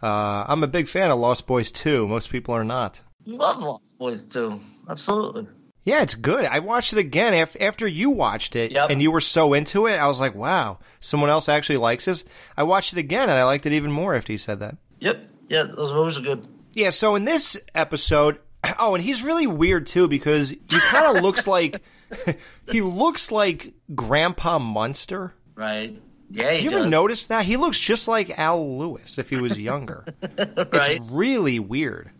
Uh, I'm a big fan of Lost Boys 2. Most people are not. Love Lost Boys too. Absolutely. Yeah, it's good. I watched it again af- after you watched it, and you were so into it. I was like, "Wow, someone else actually likes this." I watched it again, and I liked it even more after you said that. Yep. Yeah, those movies are good. Yeah. So in this episode, oh, and he's really weird too because he kind of looks like he looks like Grandpa Munster. Right. Yeah, you ever does. notice that he looks just like Al Lewis if he was younger? It's really weird.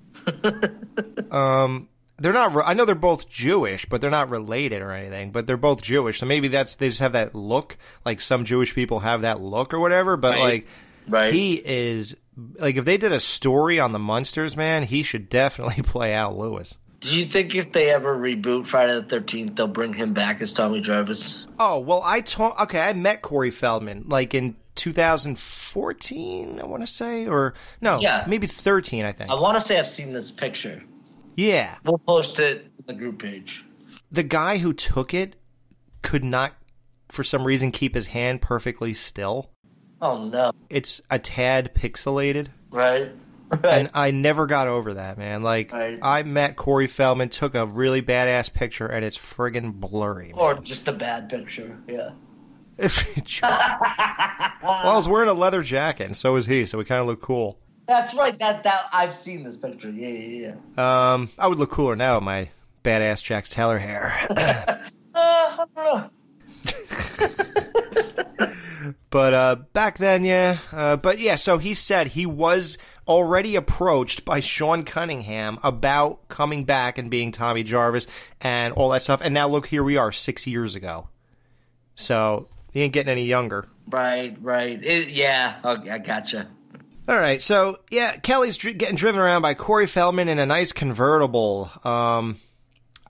um, they're not. re- I know they're both Jewish, but they're not related or anything. But they're both Jewish, so maybe that's they just have that look. Like some Jewish people have that look or whatever. But Right. like, Right. he is like if they did a story on the Munsters, man, he should definitely play Al Lewis. Do you think if they ever reboot Friday the Thirteenth, they'll bring him back as Tommy Jarvis? Oh well, I told okay. I met Corey Feldman like in 2014. I want to say, or no, Yeah. maybe 13. I think. I want to say I've seen this picture. Yeah, We'll post it in the group page. the guy who took it could not, for some reason, keep his hand perfectly still. Oh no! It's a tad pixelated. Right. And I never got over that, man. Like, I met Corey Feldman, took a really badass picture, and it's friggin' blurry. Or just a bad picture. Yeah. well, I was wearing a leather jacket, and so was he, so we kind of looked cool. That's right. That that I've seen this picture. Yeah, yeah, yeah. Um, I would look cooler now with my badass Jax Teller hair. Uh, I don't know. But uh, back then, yeah. Uh, but yeah, so he said he was already approached by Sean Cunningham about coming back and being Tommy Jarvis and all that stuff. And now look, here we are, six years ago. So he ain't getting any younger. Right, right. It, yeah, okay, I gotcha. All right, so yeah, Kelly's dri- getting driven around by Corey Feldman in a nice convertible. Um,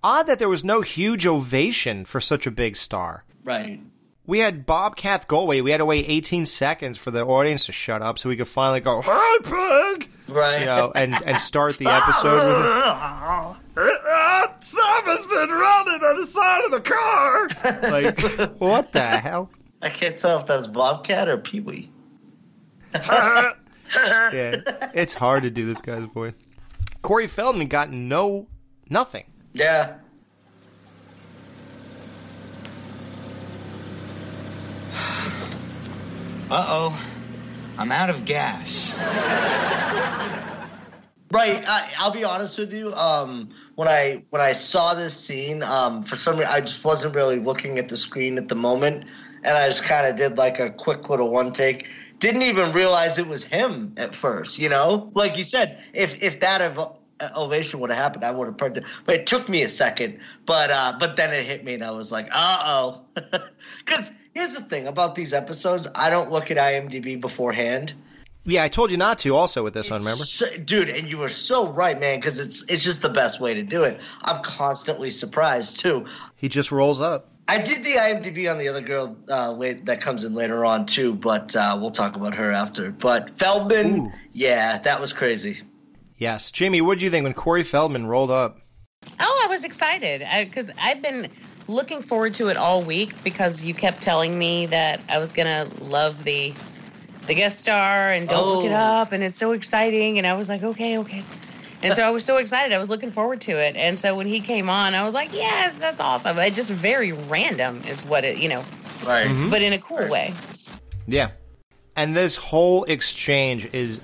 odd that there was no huge ovation for such a big star. Right. We had Bobcat Goldthwait. We had to wait 18 seconds for the audience to shut up so we could finally go, "Hi, pig!" Right. You know, and and start the episode with it. Someone's been running on the side of the car. like, what the hell? I can't tell if that's Bobcat or Pee Wee. yeah, it's hard to do this guy's voice. Corey Feldman got no nothing. Yeah. Uh oh. I'm out of gas. Right. I, I'll be honest with you. Um, when I when I saw this scene, um, for some reason I just wasn't really looking at the screen at the moment, and I just kind of did like a quick little one take. Didn't even realize it was him at first. You know, like you said, if if that ev- ovation would have happened, I would have printed. But it took me a second. But uh, but then it hit me, and I was like, uh oh. Because here's the thing about these episodes, I don't look at IMDb beforehand. Yeah, I told you not to. Also with this one, remember? So, dude, and you were so right, man, because it's it's just the best way to do it. I'm constantly surprised too. He just rolls up. I did the IMDb on the other girl uh, late, that comes in later on too, but uh, we'll talk about her after. But Feldman, yeah, that was crazy. Yes, Jamie, What did you think when Corey Feldman rolled up? Oh, I was excited because I've been looking forward to it all week because you kept telling me that I was gonna love the the guest star and don't look it Oh. up and it's so exciting and I was like okay okay and so I was so excited I was looking forward to it and so when he came on I was like yes that's awesome it just very random is what it you know Right. Mhm. but in a cool way Yeah, and this whole exchange is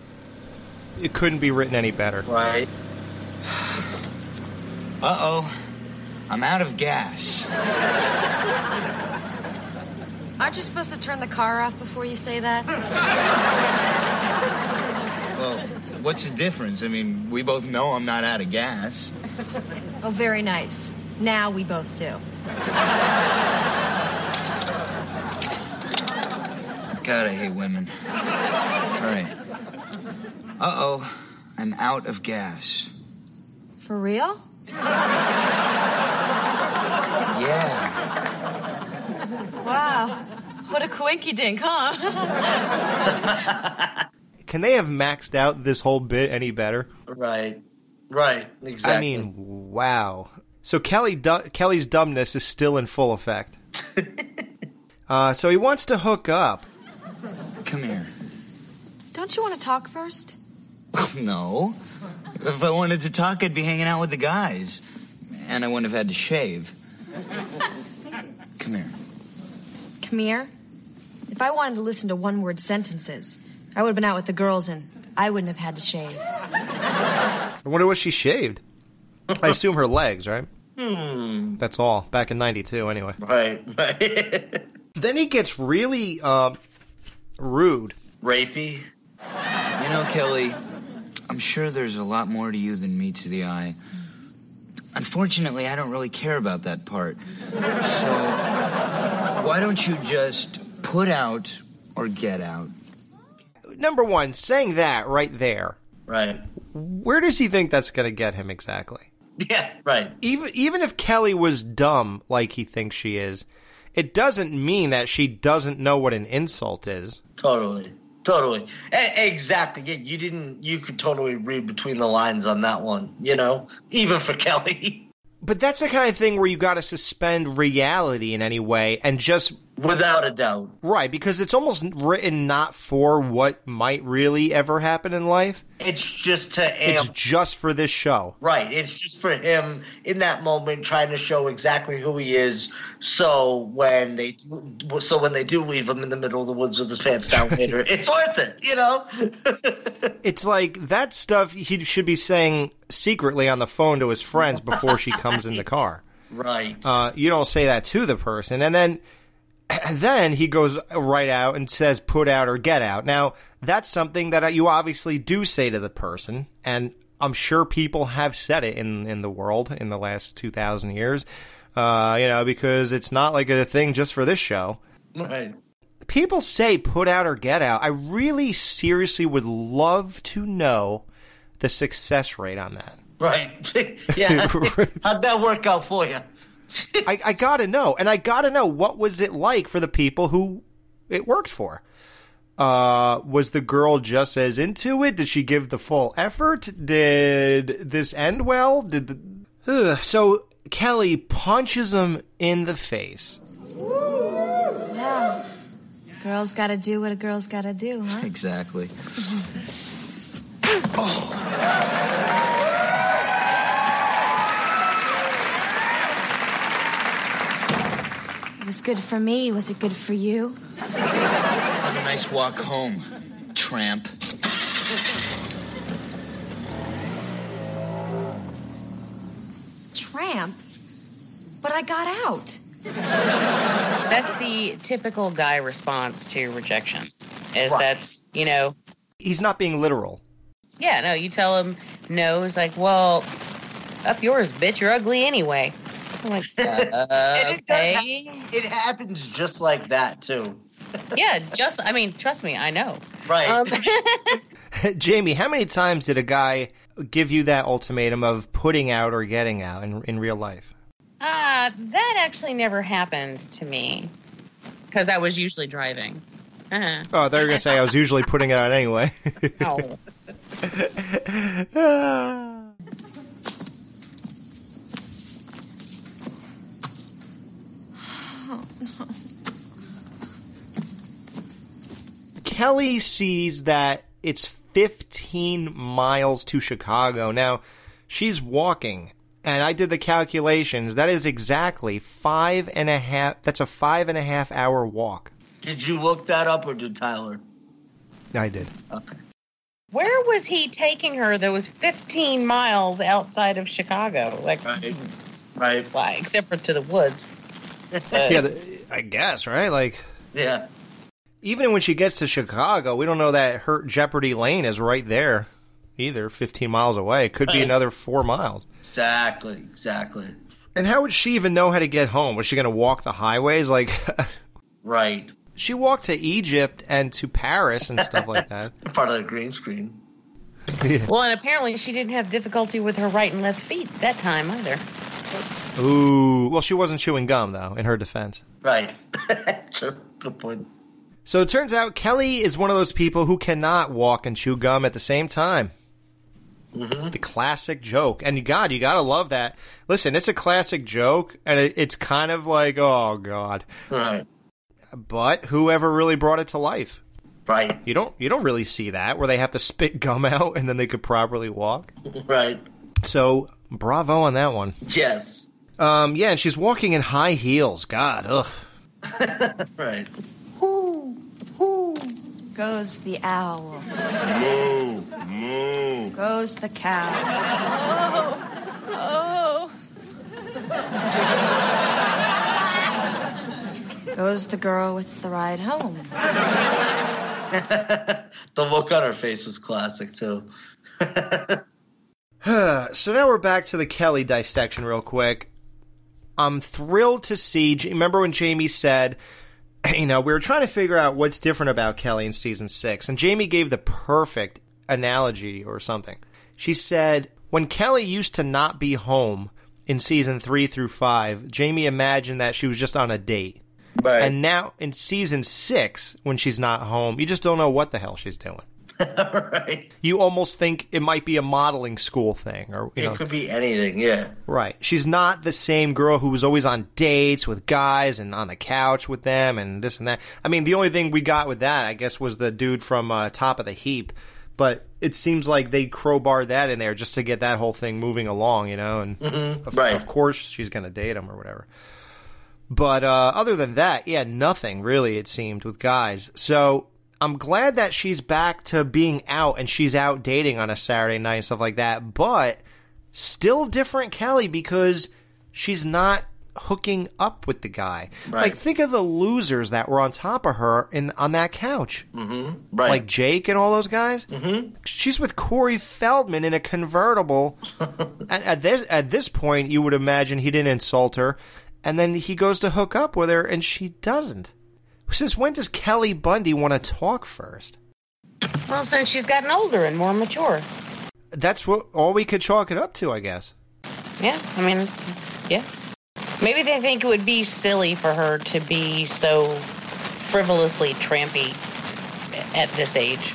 it couldn't be written any better. Right. Uh oh. I'm out of gas. Aren't you supposed to turn the car off before you say that? Well, what's the difference? I mean, we both know I'm not out of gas. Oh, very nice. Now we both do. God, I hate women. All right. Uh oh, I'm out of gas. For real? Yeah. Wow. What a quinky dink, huh? Can they have maxed out this whole bit any better? Right. Right. Exactly. I mean, wow. So Kelly du- Kelly's dumbness is still in full effect. uh, so he wants to hook up. Come here. Don't you want to talk first? No. If I wanted to talk, I'd be hanging out with the guys. And I wouldn't have had to shave. Come here. Come here. If I wanted to listen to one word sentences, I would have been out with the girls and I wouldn't have had to shave. I wonder what she shaved. I assume her legs, right? Hmm. That's all. Back in '92, anyway. Right. Right. Then he gets really uh, rude. Rapey. You know, Kelly, I'm sure there's a lot more to you than meets the eye. Unfortunately, I don't really care about that part. So, why don't you just put out or get out? Number one, saying that right there. Right. Where does he think that's going to get him exactly? Yeah, right. Even even if Kelly was dumb like he thinks she is, it doesn't mean that she doesn't know what an insult is. Totally. Totally. E- exactly. Yeah, you didn't you could totally read between the lines on that one, you know? Even for Kelly. But that's the kind of thing where you got to suspend reality in any way and just without a doubt. Right, because it's almost written not for what might really ever happen in life. It's just to It's just for this show. Right. It's just for him in that moment trying to show exactly who he is. So when they do, so when they do leave him in the middle of the woods with his pants down later, it's worth it. You know. It's like that stuff he should be saying secretly on the phone to his friends before she comes in the car. Right. Uh, you don't say that to the person, and then and then he goes right out and says "put out" or "get out." Now that's something that you obviously do say to the person, and I'm sure people have said it in in the world in the last two thousand years. Uh, you know, because it's not like a thing just for this show. Right. People say "put out" or "get out." I really seriously would love to know the success rate on that. Right. yeah. How'd that work out for you? I, I gotta know, and I gotta know what was it like for the people who it worked for. Uh, was the girl just as into it? Did she give the full effort? Did this end well? Did the Ugh. so Kelly punches him in the face. Well, girls gotta do what a girl's gotta do, huh? Exactly. It was good for me. Was it good for you? Have a nice walk home, tramp. Tramp? But I got out. That's the typical guy response to rejection. Is Right. that's you know, He's not being literal. yeah, no, you tell him no. He's like, well, up yours, bitch. You're ugly anyway. I'm like, uh, And it does okay. it happens just like that too. yeah, just I mean, trust me, I know. Right. Um, Jamie, how many times did a guy give you that ultimatum of putting out or getting out in, in real life? uh, that actually never happened to me because I was usually driving. Uh-huh. Oh, they were going to say I was usually putting it out anyway. No. Kelly sees that it's 15 miles to Chicago. Now, she's walking, and I did the calculations. That is exactly five and a half. That's a five and a half hour walk. Did you look that up or did Tyler? I did. Where was he taking her that was 15 miles outside of Chicago? Like, right, right. Why, except for to the woods. yeah, the, I guess, right? Like, yeah. Even when she gets to Chicago, we don't know that her Jeopardy Lane is right there either, 15 miles away. It could be another four miles. Exactly. Exactly. And how would she even know how to get home? Was she going to walk the highways? Like, Right. She walked to Egypt and to Paris and stuff like that. Part of the green screen. Yeah. Well, and apparently she didn't have difficulty with her right and left feet that time either. Ooh. Well, she wasn't chewing gum though. In her defense. Right. True. Good point. So it turns out Kelly is one of those people who cannot walk and chew gum at the same time. The classic joke, and God, you gotta love that. Listen, it's a classic joke, and it, it's kind of like, oh God, Right. but whoever really brought it to life, right? You don't, you don't really see that where they have to spit gum out and then they could properly walk. Right. So, bravo on that one. Yes. Um, yeah, and she's walking in high heels. God, ugh. Right. Goes the owl. Moo, moo. Goes the cow. Oh, Goes the girl with the ride home. The look on her face was classic too. so now we're back to the Kelly dissection real quick. I'm thrilled to see. Remember when Jamie said, you know, we were trying to figure out what's different about Kelly in season six, and Jamie gave the perfect analogy or something. She said, when Kelly used to not be home in season three through five, Jamie imagined that she was just on a date. Right. And now in season six, when she's not home, you just don't know what the hell she's doing. right. You almost think it might be a modeling school thing, or you It know, could be anything. Yeah. Right. She's not the same girl who was always on dates with guys and on the couch with them and this and that. I mean, the only thing we got with that, I guess, was the dude from uh, Top of the Heap. But it seems like they crowbar that in there just to get that whole thing moving along, you know. And Mhm. of, Right. of course, she's going to date him or whatever. But uh, other than that, yeah, nothing really. It seemed with guys. So I'm glad that she's back to being out and she's out dating on a Saturday night and stuff like that. But still different Kelly because she's not hooking up with the guy. Like think of the losers that were on top of her in on that couch. Mm-hmm. Right. Like Jake and all those guys. Mm-hmm. She's with Corey Feldman in a convertible. at, at this at this point, you would imagine he didn't insult her, and then he goes to hook up with her, and she doesn't. Since when does Kelly Bundy want to talk first? Well, since she's gotten older and more mature. That's what all we could chalk it up to, I guess. Yeah, I mean, yeah. Maybe they think it would be silly for her to be so frivolously trampy at this age.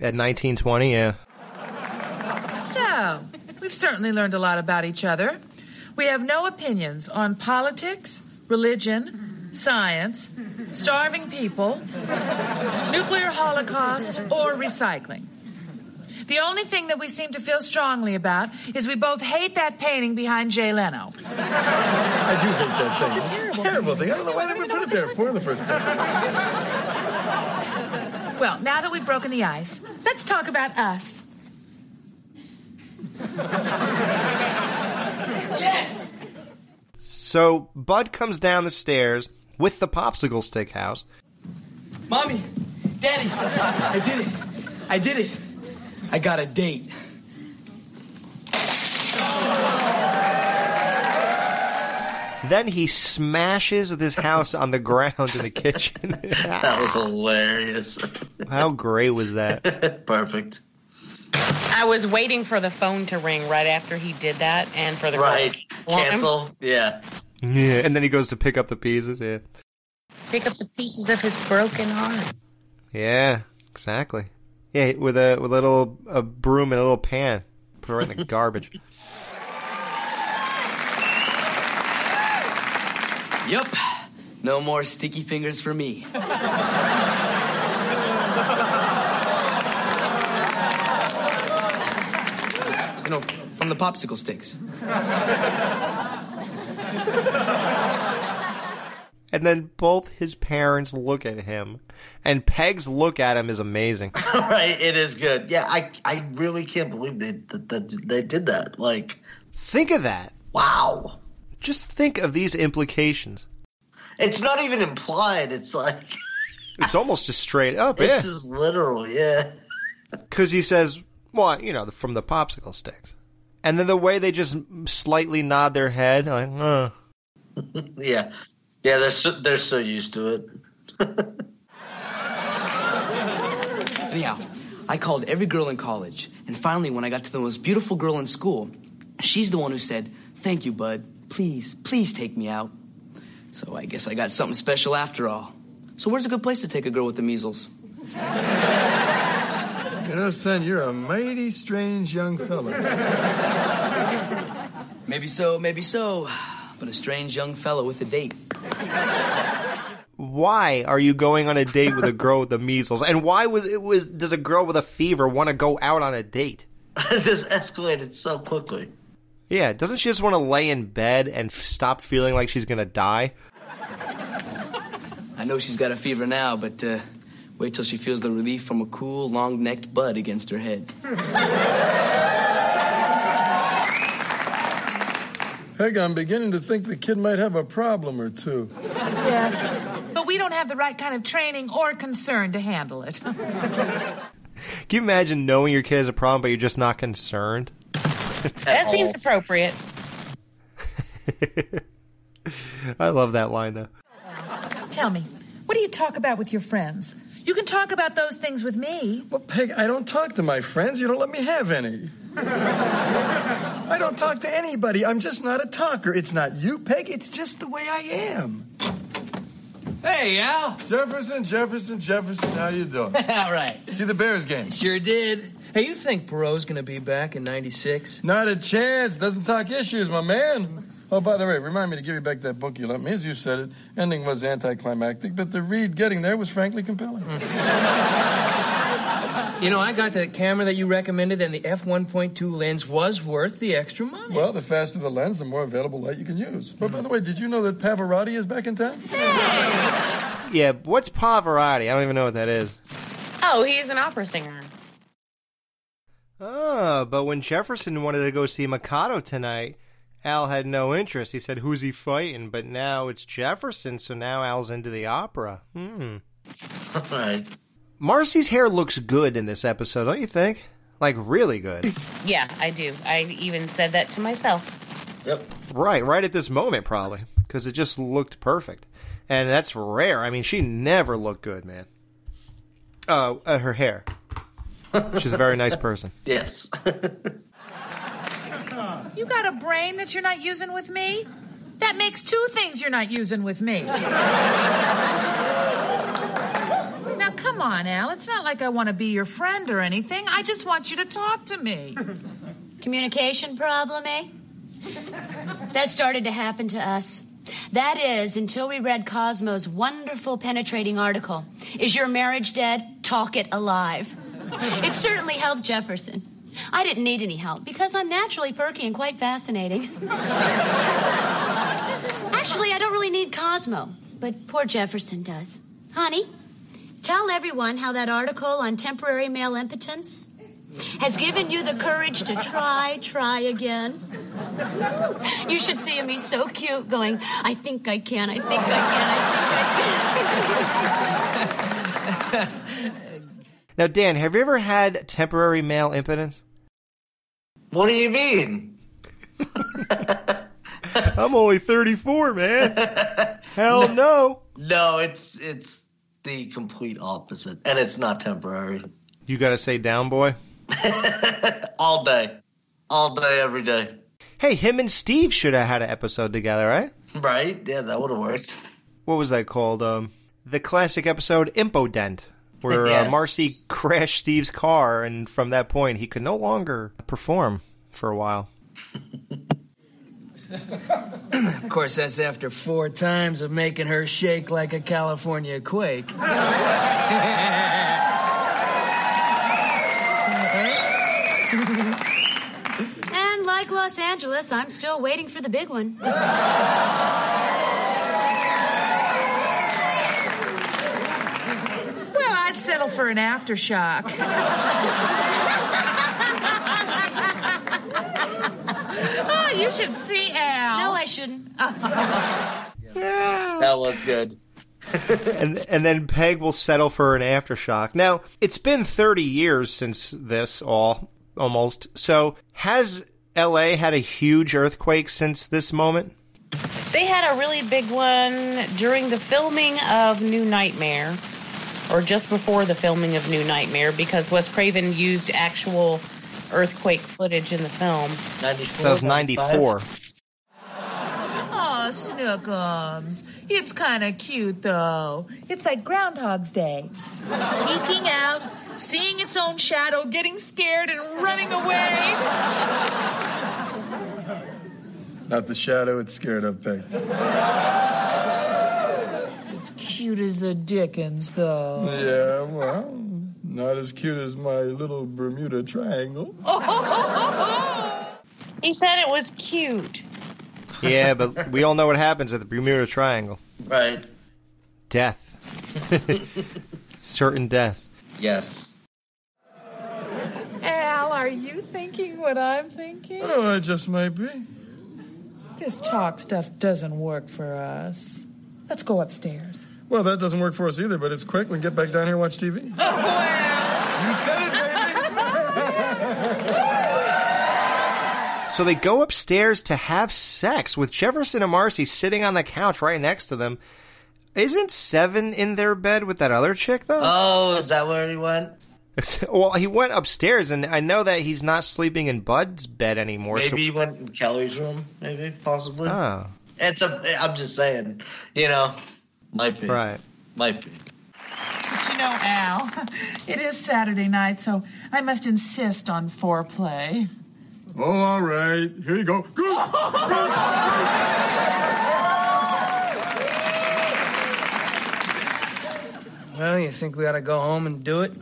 At 1920, yeah. So, we've certainly learned a lot about each other. We have no opinions on politics, religion, science, starving people, nuclear holocaust, or recycling. The only thing that we seem to feel strongly about is we both hate that painting behind Jay Leno. I do hate that thing. It's a terrible terrible thing. I don't know why they would put it there for in the first place. Well, now that we've broken the ice, let's talk about us. Yes! So Bud comes down the stairs with the popsicle stick house. Mommy, Daddy, I did it. I did it. I got a date. Then he smashes this house on the ground in the kitchen. That was hilarious. How great was that? Perfect. I was waiting for the phone to ring right after he did that and for the Right. to call him, Cancel. Yeah. Yeah, and then he goes to pick up the pieces. Yeah, pick up the pieces of his broken heart. yeah, exactly. Yeah, with a with a little a broom and a little pan, put it right in the garbage. Yup. No more sticky fingers for me. you know, from the popsicle sticks. And then both his parents look at him, and Peg's look at him is amazing. right. It is good. Yeah. I I really can't believe they that, that they did that. Like. Think of that. Wow. Just think of these implications. It's not even implied. It's like It's almost just straight up. this yeah. is literal. Yeah. Because he says, well, you know, from the popsicle sticks. And then the way they just slightly nod their head, like, uh. yeah. Yeah. They're so, they're so used to it. Anyhow, I called every girl in college, and finally, when I got to the most beautiful girl in school, she's the one who said, Thank you, bud. Please, please take me out. So I guess I got something special after all. So, where's a good place to take a girl with the measles? You know, son, you're a mighty strange young fella. Maybe so, maybe so. But a strange young fellow with a date. Why are you going on a date with a girl with the measles? And why was it was does a girl with a fever want to go out on a date? this escalated so quickly. Yeah, doesn't she just want to lay in bed and f- stop feeling like she's gonna die? I know she's got a fever now, but uh, wait till she feels the relief from a cool, long necked bud against her head. Peg, I'm beginning to think the kid might have a problem or two. Yes. But we don't have the right kind of training or concern to handle it. Can you imagine knowing your kid has a problem but you're just not concerned? That seems appropriate. I love that line though. Tell me, what do you talk about with your friends? You can talk about those things with me. Well, Peg, I don't talk to my friends. You don't let me have any. I don't talk to anybody. I'm just not a talker. It's not you, Peg. It's just the way I am. Hey, Al. Jefferson, Jefferson, Jefferson, how you doing? All right. See the Bears game? Sure did. Hey, you think Perot's gonna be back in 96? Not a chance. Doesn't talk issues, my man. Oh, by the way, remind me to give you back that book you lent me. As you said it, ending was anticlimactic, but the read getting there was frankly compelling. You know, I got the camera that you recommended, and the f 1.2 lens was worth the extra money. Well, the faster the lens, the more available light you can use. But by the way, did you know that Pavarotti is back in town? Yeah, what's Pavarotti? I don't even know what that is. Oh, he's an opera singer. Oh, but when Jefferson wanted to go see Mikado tonight, Al had no interest. He said, "Who's he fighting?" But now it's Jefferson, so now Al's into the opera. Hmm. right. Marcy's hair looks good in this episode, don't you think? Like really good. Yeah, I do. I even said that to myself. Yep. right, right at this moment, probably because it just looked perfect, and that's rare. I mean, she never looked good, man. Uh, uh her hair. She's a very nice person. Yes. You got a brain that you're not using with me? That makes two things you're not using with me. Come on, Al. It's not like I want to be your friend or anything. I just want you to talk to me. Communication problem, eh? That started to happen to us. That is, until we read Cosmo's wonderful, penetrating article, Is Your Marriage Dead? Talk It Alive. It certainly helped Jefferson. I didn't need any help because I'm naturally perky and quite fascinating. Actually, I don't really need Cosmo, but poor Jefferson does. Honey, tell everyone how that article on temporary male impotence has given you the courage to try, try again. You should see him. He's so cute, going, I think I can, I think I can, I think I can. Now, Dan, have you ever had temporary male impotence? What do you mean? I'm only 34, man. Hell no. No, it's it's the complete opposite, and it's not temporary. You got to say down, boy. All day, all day, every day. Hey, him and Steve should have had an episode together, right? Right? Yeah, that would have worked. What was that called? Um, the classic episode Impodent, where Yes. uh, Marcy crashed Steve's car, and from that point, he could no longer perform for a while. Of course, that's after four times of making her shake like a California quake. And like Los Angeles, I'm still waiting for the big one. Well, I'd settle for an aftershock. you should see Al. No, I shouldn't. That was good. and and then Peg will settle for an aftershock. Now, it's been 30 years since this all almost. So, has LA had a huge earthquake since this moment? They had a really big one during the filming of New Nightmare, or just before the filming of New Nightmare, because Wes Craven used actual earthquake footage in the film. 94, That was 94. Oh, Snookums. It's kind of cute, though. It's like Groundhog's Day. Peeking out, seeing its own shadow, getting scared, and running away. Not the shadow it's scared of, Peg. It's cute as the dickens, though. Yeah, well, not as cute as my little Bermuda Triangle. He said it was cute. Yeah, but we all know what happens at the Bermuda Triangle. Right. Death. Certain death. Yes. Al, are you thinking what I'm thinking? Oh, I just might be. This talk stuff doesn't work for us. Let's go upstairs. Well, that doesn't work for us either, but it's quick. We can get back down here and watch TV. You said it, baby. So they go upstairs to have sex with Jefferson and Marcy sitting on the couch right next to them. Isn't Seven in their bed with that other chick though? Oh, is that where he went? well, he went upstairs, and I know that he's not sleeping in Bud's bed anymore. Maybe so- he went in Kelly's room. Maybe, possibly. Oh. It's a. I'm just saying. You know, might be. Right. Might be. But you know, Al, it is Saturday night, so I must insist on foreplay. Oh, all right. Here you go. Goose. Goose. Well, you think we ought to go home and do it?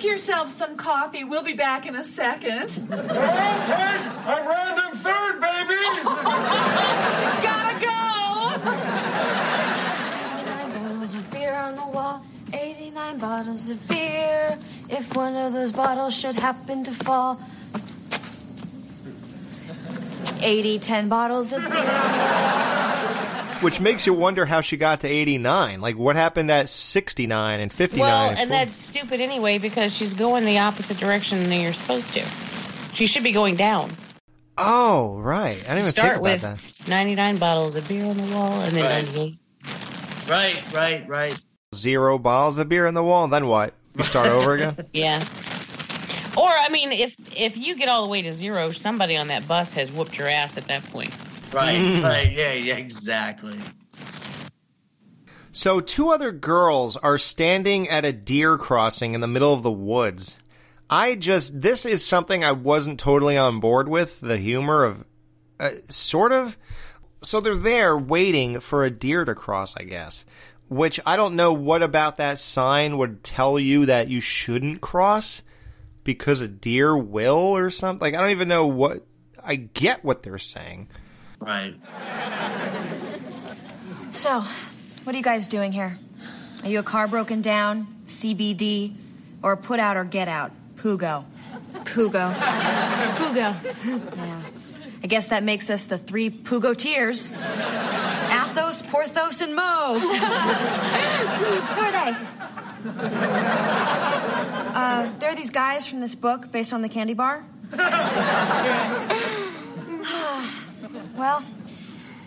Make yourself some coffee. We'll be back in a second. I'm random third, baby. Gotta go. 89 bottles of beer on the wall. 89 bottles of beer. If one of those bottles should happen to fall. 80, 10 bottles of beer. Which makes you wonder how she got to 89. Like, what happened at 69 and 59? Well, and that's stupid anyway because she's going the opposite direction than you're supposed to. She should be going down. Oh, right. I didn't even Start think with about that. 99 bottles of beer on the wall and then Right. 98. Right, right, right. Zero bottles of beer in the wall, then what? You start over again? Yeah. Or I mean, if if you get all the way to zero, somebody on that bus has whooped your ass at that point. Right, Mm. right. Yeah, yeah, exactly. So, two other girls are standing at a deer crossing in the middle of the woods. I just, this is something I wasn't totally on board with the humor of, uh, sort of. So, they're there waiting for a deer to cross, I guess. Which I don't know what about that sign would tell you that you shouldn't cross because a deer will or something. Like, I don't even know what. I get what they're saying. Right. So, what are you guys doing here? Are you a car broken down, CBD, or put out or get out? Pugo. Pugo. Pugo. Yeah. I guess that makes us the three Pugo tiers. Athos, Porthos, and Mo. Who are they? Uh, they're these guys from this book based on the candy bar. Well,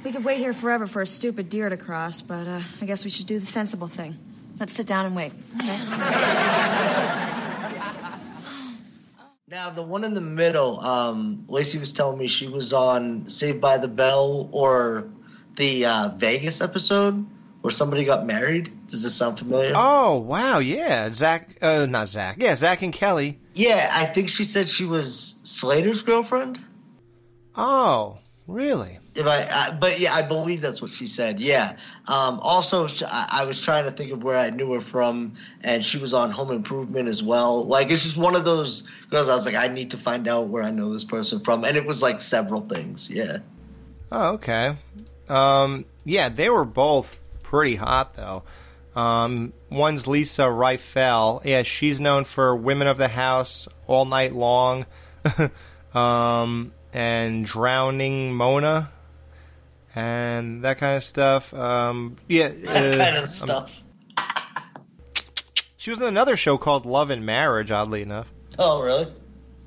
we could wait here forever for a stupid deer to cross, but uh, I guess we should do the sensible thing. Let's sit down and wait. Okay? Now the one in the middle, um, Lacey was telling me she was on Saved by the Bell or the uh, Vegas episode where somebody got married. Does this sound familiar? Oh, wow, yeah. Zach, uh, not Zach. Yeah, Zach and Kelly. Yeah, I think she said she was Slater's girlfriend. Oh, really? If I, I, but yeah, I believe that's what she said. Yeah. Um, also, I, I was trying to think of where I knew her from, and she was on Home Improvement as well. Like, it's just one of those girls. I was like, I need to find out where I know this person from, and it was like several things. Yeah. Oh, okay. Um, yeah, they were both pretty hot, though. Um, one's Lisa Rieffel. Yeah, she's known for Women of the House, All Night Long, um, and Drowning Mona, and that kind of stuff. Um, yeah, That uh, kind of um, stuff. she was in another show called Love and Marriage, oddly enough. Oh, really?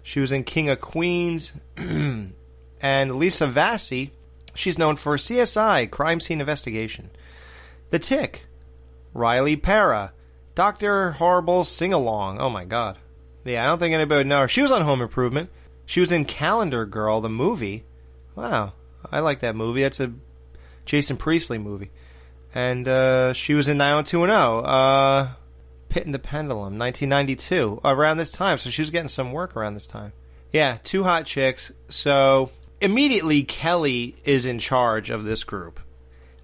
She was in King of Queens, And Lisa Vassie, she's known for CSI, Crime Scene Investigation. The Tick, Riley Para, Dr. Horrible Sing Along. Oh my god. Yeah, I don't think anybody would know her. She was on Home Improvement. She was in Calendar Girl, the movie. Wow, I like that movie. That's a Jason Priestley movie. And uh, she was in 90210, uh, Pit and the Pendulum, 1992, around this time. So she was getting some work around this time. Yeah, two hot chicks. So immediately Kelly is in charge of this group.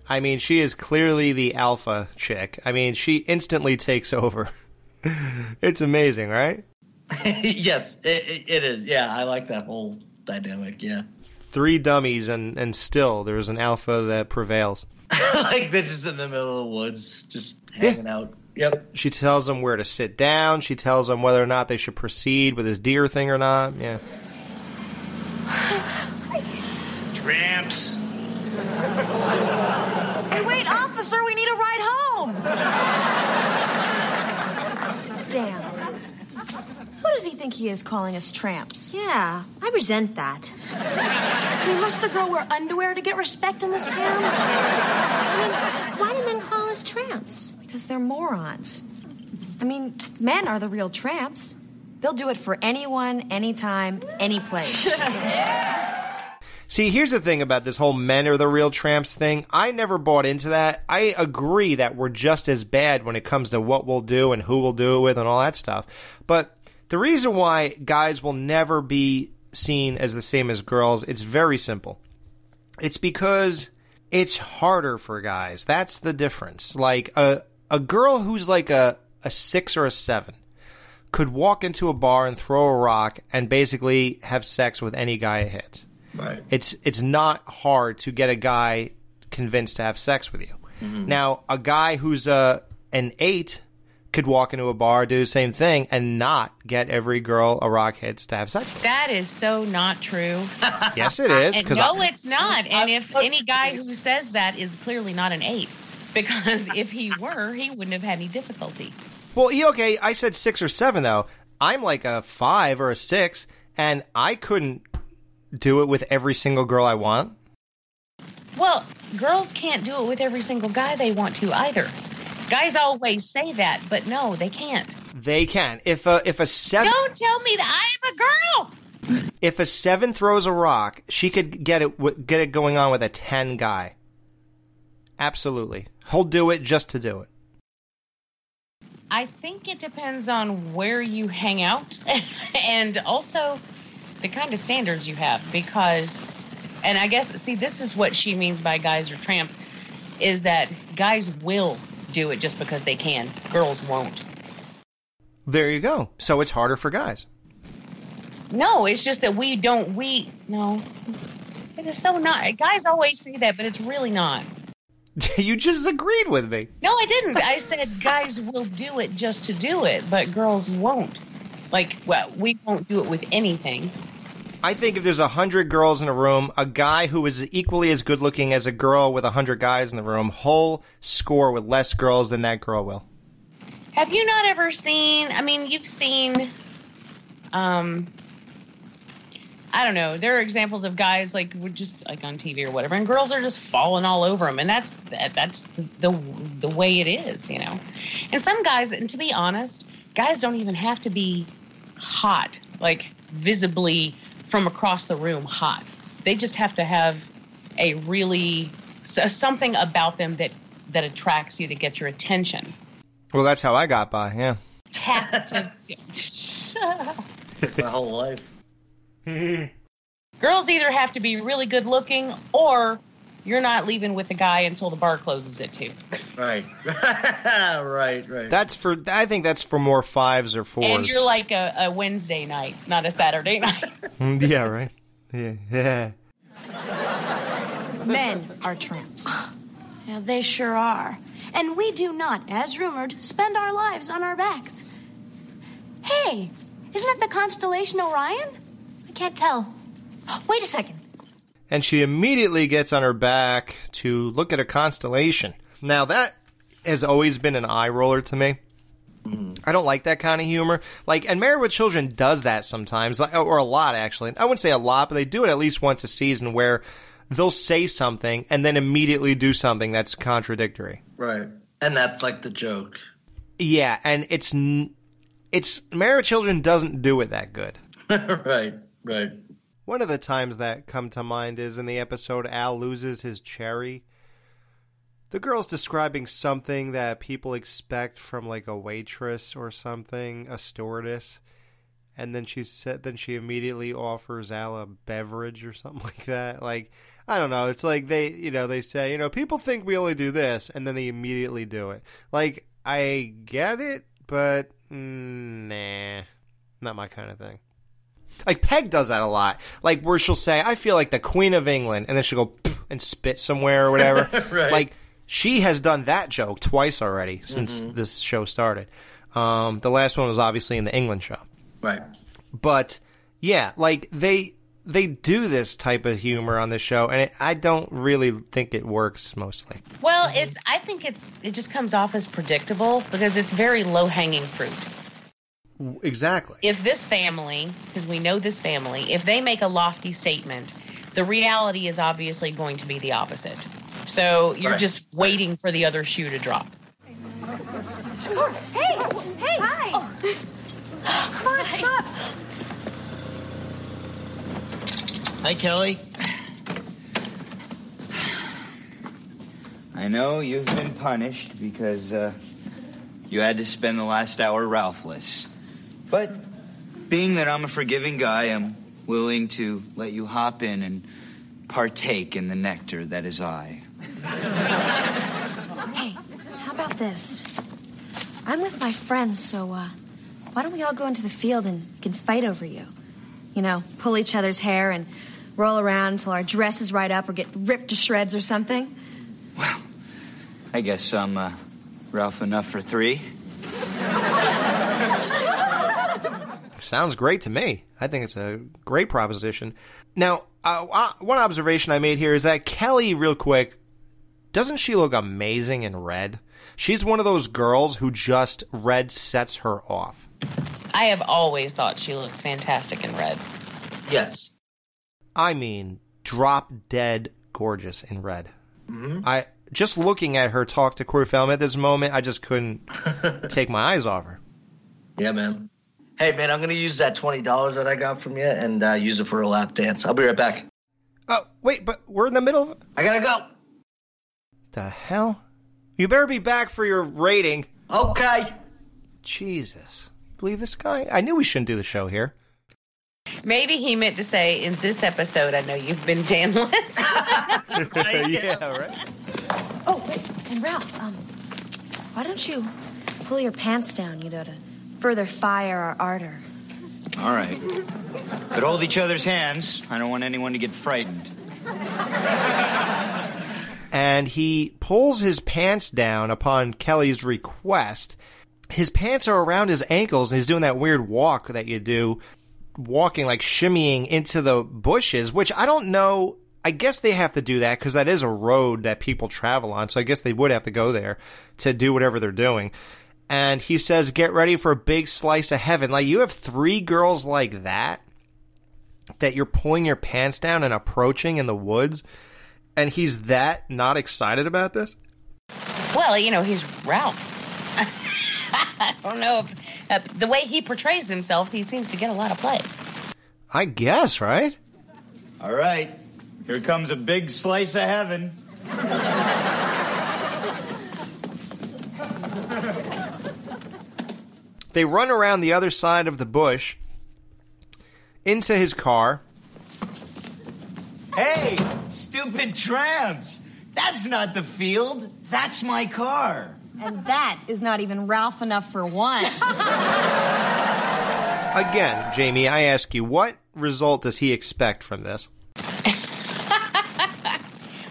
I mean, she is clearly the alpha chick. I mean, she instantly takes over. it's amazing, right? yes, it, it is. Yeah, I like that whole dynamic. Yeah. Three dummies, and, and still there's an alpha that prevails. like they're just in the middle of the woods, just hanging out. Yep. She tells them where to sit down. She tells them whether or not they should proceed with this deer thing or not. Yeah. Tramps. Hey, wait, officer, we need a ride home. Damn. Who does he think he is calling us tramps? Yeah, I resent that. we must a girl wear underwear to get respect in this town? I mean, why do men call us tramps? Because they're morons. I mean, men are the real tramps. They'll do it for anyone, anytime, any place. See, here's the thing about this whole men are the real tramps thing. I never bought into that. I agree that we're just as bad when it comes to what we'll do and who we'll do it with and all that stuff. But the reason why guys will never be seen as the same as girls, it's very simple. It's because it's harder for guys. That's the difference. Like a a girl who's like a a 6 or a 7 could walk into a bar and throw a rock and basically have sex with any guy it hits. Right. It's it's not hard to get a guy convinced to have sex with you. Mhm. Now, a guy who's a an eight could walk into a bar, do the same thing, and not get every girl a rock hits to have sex with. That is so not true. Yes, it is. And 'cause no, I- it's not. And if any guy who says that is clearly not an ape, because if he were, he wouldn't have had any difficulty. well, yeah, okay, I said six or seven though. I'm like a five or a six, and I couldn't do it with every single girl I want. Well, girls can't do it with every single guy they want to either. Guys always say that, but no, they can't. They can. If a if a seven Don't tell me that I'm a girl. if a seven throws a rock, she could get it get it going on with a ten guy. Absolutely, he'll do it just to do it. I think it depends on where you hang out and also the kind of standards you have because and I guess see this is what she means by guys are tramps is that guys will do it just because they can. Girls won't. There you go. So it's harder for guys. No, it's just that we don't we no. It is so not guys always say that, but it's really not. you just agreed with me. No, I didn't. I said guys will do it just to do it, but girls won't. Like, well, we won't do it with anything. I think if there's a hundred girls in a room, a guy who is equally as good looking as a girl with a hundred guys in the room, he'll score with less girls than that girl will. Have you not ever seen? I mean, you've seen. Um, I don't know. There are examples of guys like just like on TV or whatever, and girls are just falling all over them, and that's that, that's the, the the way it is, you know. And some guys, and to be honest, guys don't even have to be hot, like visibly from across the room hot. They just have to have a really something about them that that attracts you to get your attention. Well, that's how I got by. Yeah. Have to. My whole life. Girls either have to be really good looking or you're not leaving with the guy until the bar closes at two. Right. right, right. That's for. I think that's for more fives or fours. And you're like a, a Wednesday night, not a Saturday night. Mm, yeah. Right. Yeah. Yeah. Men are tramps. Yeah, they sure are. And we do not, as rumored, spend our lives on our backs. Hey, isn't it the constellation Orion? I can't tell. Wait a second. And she immediately gets on her back to look at a constellation. Now that has always been an eye roller to me. Mm-hmm. I don't like that kind of humor. Like, and Married with Children does that sometimes, or a lot actually. I wouldn't say a lot, but they do it at least once a season where they'll say something and then immediately do something that's contradictory. Right. And that's like the joke. Yeah, and it's it's Married with Children doesn't do it that good. right, right. One of the times that come to mind is in the episode Al loses his cherry. The girl's describing something that people expect from like a waitress or something, a stewardess, and then she said then she immediately offers Al a beverage or something like that. Like I don't know, it's like they you know, they say, you know, people think we only do this and then they immediately do it. Like I get it, but mm, nah. Not my kind of thing. Like Peg does that a lot. Like where she'll say, "I feel like the Queen of England," and then she'll go and spit somewhere or whatever. Right. Like she has done that joke twice already since Mhm. this show started. Um, the last one was obviously in the England show, Right. but yeah, like they they do this type of humor on the show, and it, I don't really think it works mostly. Well, it's. I think it's. It just comes off as predictable because it's very low hanging fruit. Exactly. If this family, because we know this family, if they make a lofty statement, the reality is obviously going to be the opposite. So you're Right. just waiting for the other shoe to drop. Hey, hey, hi. Come on, stop. Hi, Kelly. I know you've been punished because uh, you had to spend the last hour Ralphless. But being that I'm a forgiving guy, I'm willing to let you hop in and partake in the nectar that is I. Hey, how about this? I'm with my friends, so uh, why don't we all go into the field and we can fight over you? You know, pull each other's hair and roll around until our dresses right up or get ripped to shreds or something. Well, I guess I'm uh, Ralph enough for three. Sounds great to me. I think it's a great proposition. Now, uh, uh, one observation I made here is that Kelly, real quick, doesn't she look amazing in red? She's one of those girls who just red sets her off. I have always thought she looks fantastic in red. Yes. I mean, drop dead gorgeous in red. Mhm. I just looking at her talk to Corey Feldman at this moment, I just couldn't take my eyes off her. Yeah, man. Hey, man, I'm gonna use that twenty dollars that I got from you and uh, use it for a lap dance. I'll be right back. Oh, wait, but we're in the middle of. I gotta go. The hell? You better be back for your rating. Okay. Jesus. Believe this guy? I knew we shouldn't do the show here. Maybe he meant to say, in this episode, I know you've been Danless. yeah, right. Oh, wait, and Ralph, um, why don't you pull your pants down, you know, to further fire our ardor? All right. But hold each other's hands. I don't want anyone to get frightened. and he pulls his pants down upon Kelly's request. His pants are around his ankles, and he's doing that weird walk that you do, walking like shimmying into the bushes, which I don't know. I guess they have to do that because that is a road that people travel on. So I guess they would have to go there to do whatever they're doing. And he says, Get ready for a big slice of heaven. Like, you have three girls like that, that you're pulling your pants down and approaching in the woods and he's that not excited about this? well, you know, he's Ralph. I don't know if uh, the way he portrays himself, he seems to get a lot of play. I guess, right? All right. Here comes a big slice of heaven. They run around the other side of the bush into his car. Hey, stupid tramps! That's not the field. That's my car. And that is not even Ralph enough for one. Again, Jamie, I ask you, what result does he expect from this?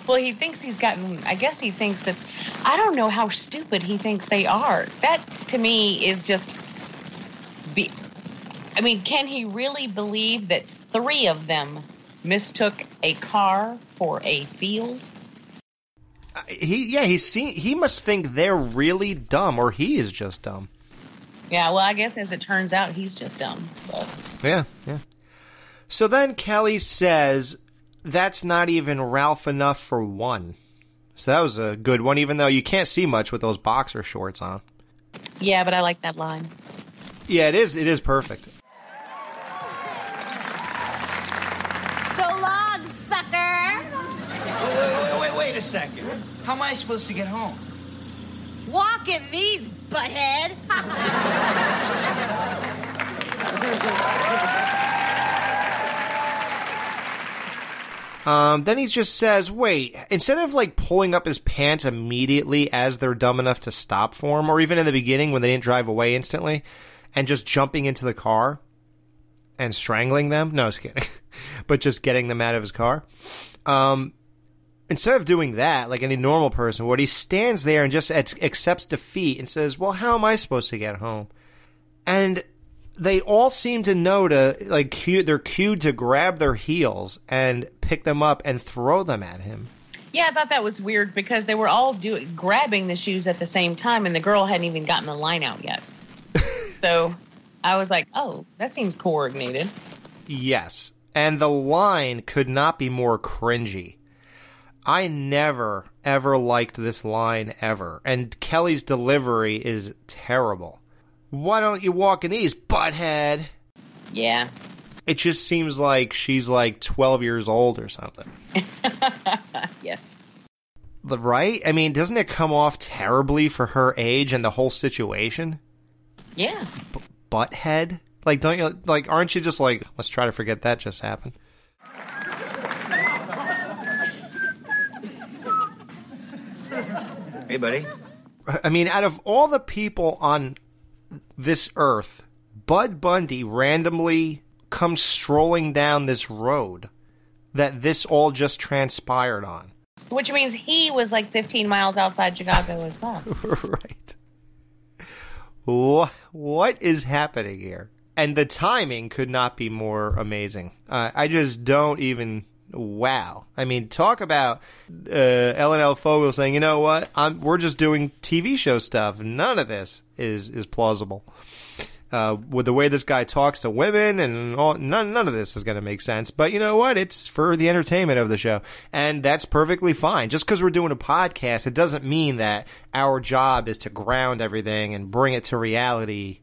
Well, he thinks he's gotten, I guess he thinks that, I don't know how stupid he thinks they are. That, to me, is just, be, I mean, can he really believe that three of them mistook a car for a field? He, yeah, he's seen, he must think they're really dumb, or he is just dumb. Yeah, well, I guess as it turns out, he's just dumb. But Yeah, yeah. So then Kelly says, that's not even Ralph enough for one. So that was a good one, even though you can't see much with those boxer shorts on. yeah, but I like that line. Yeah, it is. It is perfect. So long, sucker. Wait, wait, wait, wait, wait a second. How am I supposed to get home? Walking these, butthead. Um, then he just says, wait, instead of like pulling up his pants immediately as they're dumb enough to stop for him, or even in the beginning when they didn't drive away instantly, and just jumping into the car and strangling them. No, I was kidding. but just getting them out of his car. Um, instead of doing that, like any normal person would, he stands there and just ac- accepts defeat and says, well, how am I supposed to get home? And they all seem to know to like cue, they're cued to grab their heels and pick them up and throw them at him. Yeah, I thought that was weird because they were all doing grabbing the shoes at the same time, and the girl hadn't even gotten the line out yet. So I was like, "Oh, that seems coordinated." Yes. And the line could not be more cringy. I never, ever liked this line ever. And Kelly's delivery is terrible. Why don't you walk in these, butthead? Yeah. It just seems like she's like 12 years old or something. yes. Right? I mean, doesn't it come off terribly for her age and the whole situation? Yeah. Butthead? Like, don't you, like, aren't you just like, let's try to forget that just happened? Hey, buddy. I mean, out of all the people on this earth, Bud Bundy randomly comes strolling down this road that this all just transpired on. Which means he was like 15 miles outside Chicago as well. right. Wha- What is happening here? And the timing could not be more amazing. Uh, I just don't even. Wow. I mean, talk about uh, L. Fogle saying, "You know what? I'm, we're just doing TV show stuff. None of this is is plausible." Uh, with the way this guy talks to women and all, none none of this is going to make sense. But you know what? It's for the entertainment of the show, and that's perfectly fine. Just because we're doing a podcast, it doesn't mean that our job is to ground everything and bring it to reality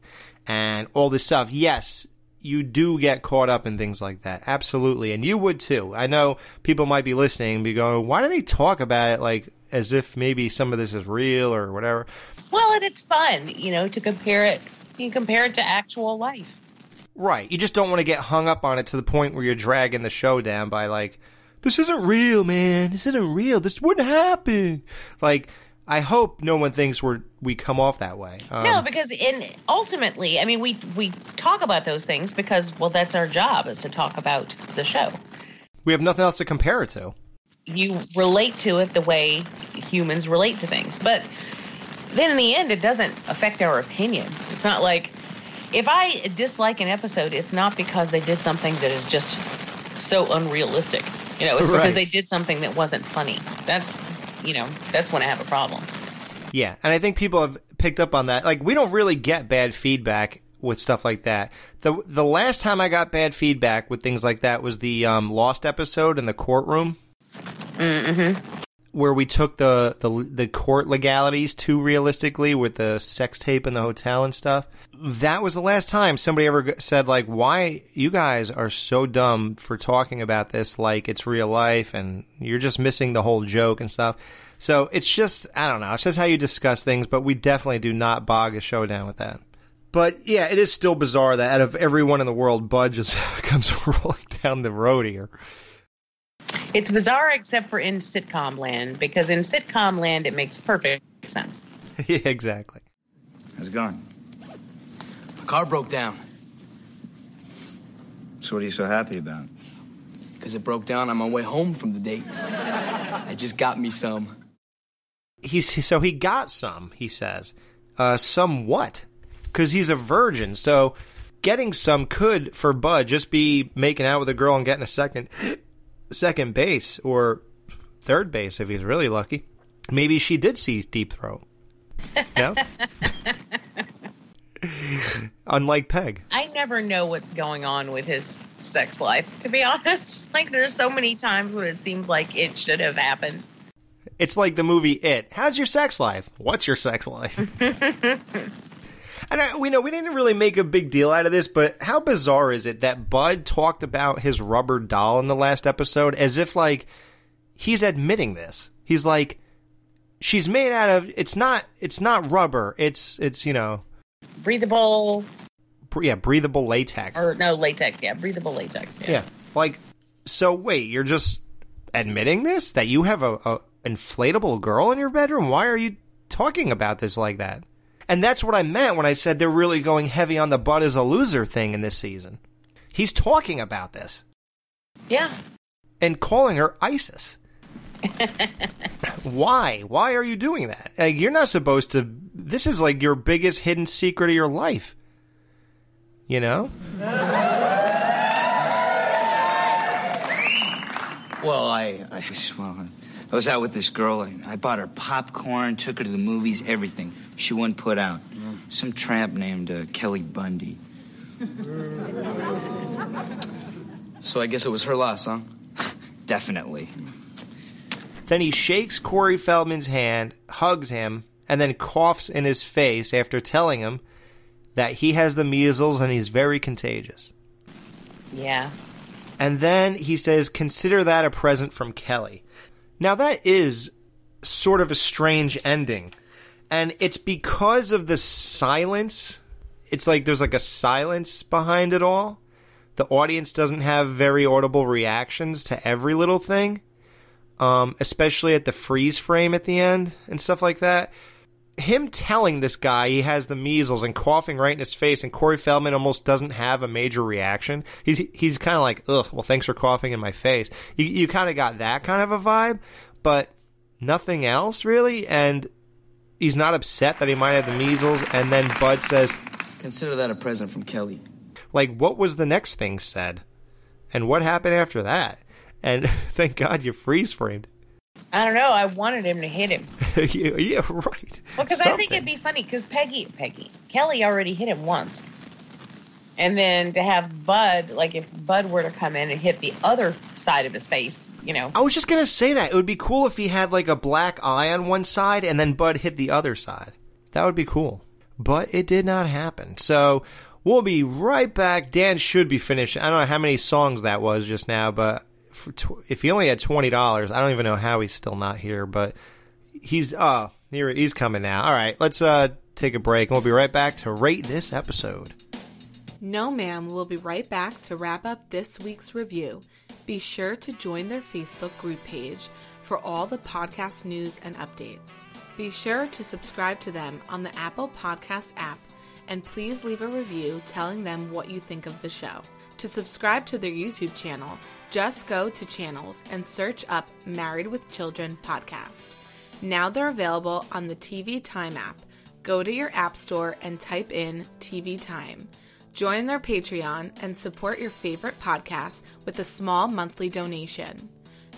and all this stuff. Yes, you do get caught up in things like that, absolutely, and you would too. I know people might be listening and be going, "Why do they talk about it like as if maybe some of this is real or whatever?" Well, and it's fun, you know, to compare it. Can compare it to actual life. Right. You just don't want to get hung up on it to the point where you're dragging the show down by like, this isn't real, man. This isn't real. This wouldn't happen. Like, I hope no one thinks we're we come off that way. Um, no, because in ultimately, I mean, we we talk about those things because well, that's our job is to talk about the show. we have nothing else to compare it to. You relate to it the way humans relate to things, but then in the end, it doesn't affect our opinion. It's not like if I dislike an episode, it's not because they did something that is just so unrealistic. You know, it's Right. because they did something that wasn't funny. That's you know, that's when I have a problem. Yeah, and I think people have picked up on that. Like, we don't really get bad feedback with stuff like that. the The last time I got bad feedback with things like that was the um, Lost episode in the courtroom. Mm-hmm. Where we took the, the the court legalities too realistically with the sex tape in the hotel and stuff. That was the last time somebody ever said like, "Why you guys are so dumb for talking about this like it's real life and you're just missing the whole joke and stuff." So it's just I don't know. It's just how you discuss things, but we definitely do not bog a show down with that. But yeah, it is still bizarre that out of everyone in the world, Bud just comes rolling down the road here. It's bizarre except for in sitcom land because in sitcom land it makes perfect sense. yeah, exactly. How's it going? My car broke down So what are you so happy about? because it broke down on my way home from the date. I just got me some. he's so he got some he says uh some what because he's a virgin so getting some could for bud just be making out with a girl and getting a second second base or third base if he's really lucky maybe she did see deep throat no unlike Peg. I never know what's going on with his sex life, to be honest. Like, there's so many times when it seems like it should have happened. It's like the movie It. How's your sex life? What's your sex life? and I, we know we didn't really make a big deal out of this, but how bizarre is it that Bud talked about his rubber doll in the last episode as if like he's admitting this? He's like, she's made out of. It's not. It's not rubber. It's. It's you know. Breathable. Yeah, breathable latex. Or, no, latex. Yeah, breathable latex. Yeah. Yeah. Like, so wait, you're just admitting this that you have a, a inflatable girl in your bedroom? Why are you talking about this like that? And that's what I meant when I said they're really going heavy on the butt is a loser thing in this season. He's talking about this Yeah. and calling her ISIS. Why? Why are you doing that? Like, you're not supposed to. This is like your biggest hidden secret of your life. You know? Well, I, I well, I was out with this girl. I, I bought her popcorn, took her to the movies, everything. She wouldn't put out. Some tramp named uh, Kelly Bundy. So I guess it was her loss, huh? Definitely. Then he shakes Corey Feldman's hand, hugs him, and then coughs in his face after telling him that he has the measles and he's very contagious. Yeah. And then he says, Consider that a present from Kelly. Now, that is sort of a strange ending. And it's because of the silence. It's like there's like a silence behind it all. The audience doesn't have very audible reactions to every little thing, um, especially at the freeze frame at the end and stuff like that. Him telling this guy he has the measles and coughing right in his face, and Corey Feldman almost doesn't have a major reaction. He's he's kind of like, ugh, well, thanks for coughing in my face. You you kind of got that kind of a vibe, but nothing else really. And he's not upset that he might have the measles. And then Bud says, Consider that a present from Kelly. like, what was the next thing said, and what happened after that? And thank God you freeze framed. I don't know. I wanted him to hit him. yeah, yeah, right. Well, because I think it'd be funny because Peggy, Peggy, Kelly already hit him once. And then to have Bud, like if Bud were to come in and hit the other side of his face, you know. I was just gonna say that it would be cool if he had like a black eye on one side and then Bud hit the other side. That would be cool. But it did not happen. So we'll be right back. Dan should be finished. I don't know how many songs that was just now, but for tw- if he only had twenty dollars, I don't even know how he's still not here. But he's uh here he's coming now. All right, let's uh take a break and we'll be right back to rate this episode. No, ma'am. We'll be right back to wrap up this week's review. Be sure to join their Facebook group page for all the podcast news and updates. Be sure to subscribe to them on the Apple Podcast app and please leave a review telling them what you think of the show. To subscribe to their YouTube channel, just go to channels and search up Married with Children podcast. Now they're available on the TV Time app. Go to your app store and type in TV Time. Join their Patreon and support your favorite podcast with a small monthly donation.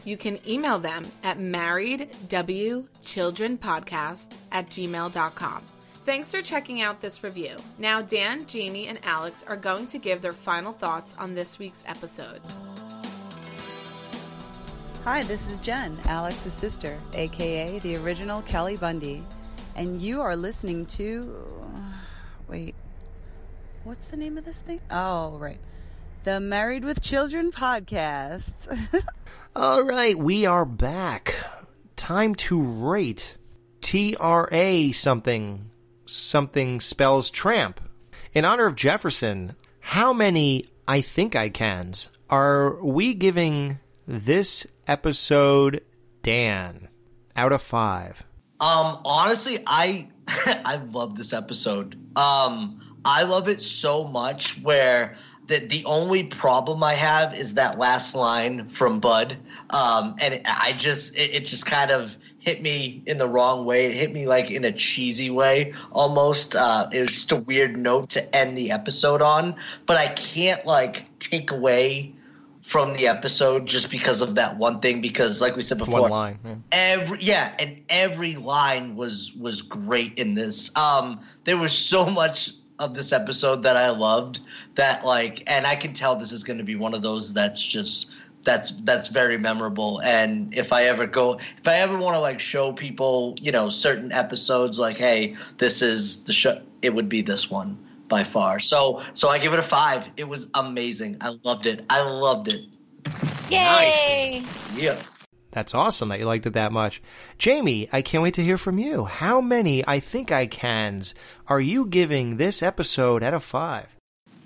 You can email them at marriedwchildrenpodcast at gmail.com. Thanks for checking out this review. Now, Dan, Jamie, and Alex are going to give their final thoughts on this week's episode. Hi, this is Jen, Alex's sister, aka the original Kelly Bundy. And you are listening to. Wait. What's the name of this thing? Oh, right. The Married with Children podcast. All right, we are back. Time to rate T R A something. Something spells tramp. In honor of Jefferson, how many I think I cans are we giving this episode, Dan, out of five? Um, honestly, I I love this episode. Um, I love it so much where that the only problem I have is that last line from Bud. Um, and it, I just it, it just kind of hit me in the wrong way. It hit me like in a cheesy way almost. Uh, it was just a weird note to end the episode on, but I can't like take away from the episode just because of that one thing because like we said before One line. yeah. every yeah and every line was was great in this um there was so much of this episode that I loved that like and I can tell this is going to be one of those that's just that's that's very memorable and if I ever go if I ever want to like show people, you know, certain episodes like hey, this is the show it would be this one by far. So so I give it a 5. It was amazing. I loved it. I loved it. Yay! Yeah. That's awesome that you liked it that much. Jamie, I can't wait to hear from you. How many I Think I Cans are you giving this episode out of five?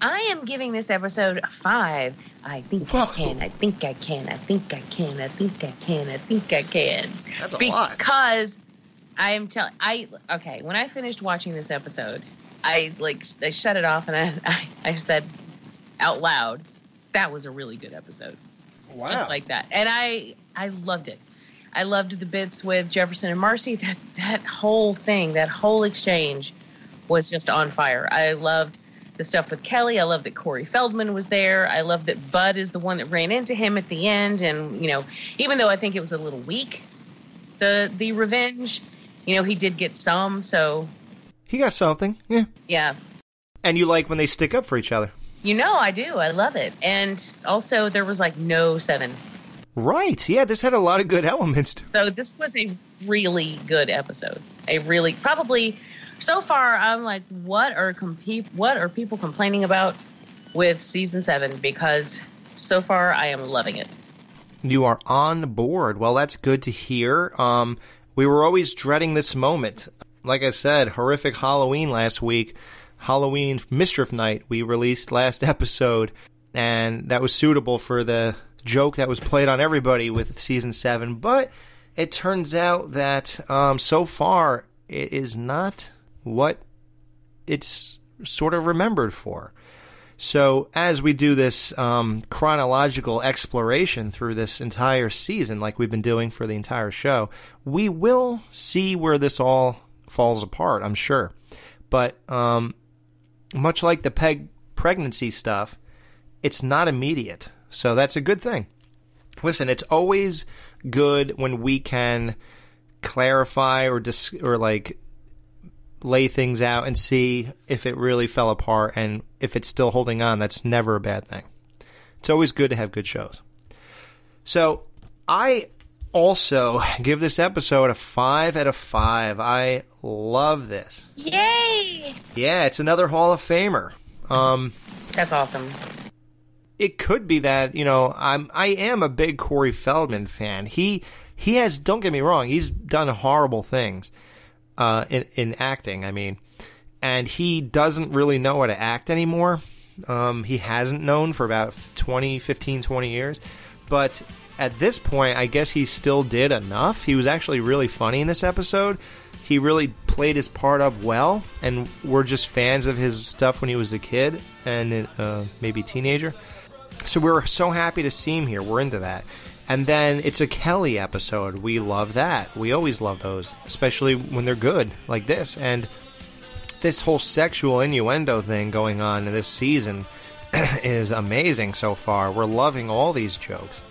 I am giving this episode a five. I think I can. I think I can. I think I can. I think I can. I think I can. That's a because lot. I am telling. I okay. When I finished watching this episode, I like I shut it off and I I, I said out loud, "That was a really good episode." Wow. Just like that, and I I loved it. I loved the bits with Jefferson and Marcy. That that whole thing, that whole exchange, was just on fire. I loved the stuff with Kelly. I love that Corey Feldman was there. I love that Bud is the one that ran into him at the end. And you know, even though I think it was a little weak, the the revenge, you know, he did get some. So He got something. Yeah. yeah, And you like when they stick up for each other. You know, I do. I love it. And also, there was like no seven. Right. Yeah, this had a lot of good elements. So this was a really good episode. A really probably so far I'm like what are compete what are people complaining about with season 7 because so far I am loving it. You are on board. Well, that's good to hear. Um, we were always dreading this moment. Like I said, horrific Halloween last week. Halloween Mischief Night we released last episode, and that was suitable for the joke that was played on everybody with season seven. But it turns out that um, so far it is not what it's sort of remembered for. So, as we do this um, chronological exploration through this entire season, like we've been doing for the entire show, we will see where this all falls apart, I'm sure. But um, much like the peg pregnancy stuff, it's not immediate. So, that's a good thing. Listen, it's always good when we can clarify or dis- or like lay things out and see if it really fell apart and if it's still holding on. That's never a bad thing. It's always good to have good shows. So I also give this episode a five out of five. I love this. Yay! Yeah, it's another Hall of Famer. Um, That's awesome. it could be that you know I'm I am a big Corey Feldman fan. He he has don't get me wrong, he's done horrible things uh, in in acting. I mean, and he doesn't really know how to act anymore. Um, he hasn't known for about 20, 15, 20 years. But at this point, I guess he still did enough. He was actually really funny in this episode. He really played his part up well, and we're just fans of his stuff when he was a kid and uh, maybe teenager. So we're so happy to see him here. We're into that. And then it's a Kelly episode. We love that. We always love those, especially when they're good like this. And this whole sexual innuendo thing going on in this season is amazing so far. We're loving all these jokes.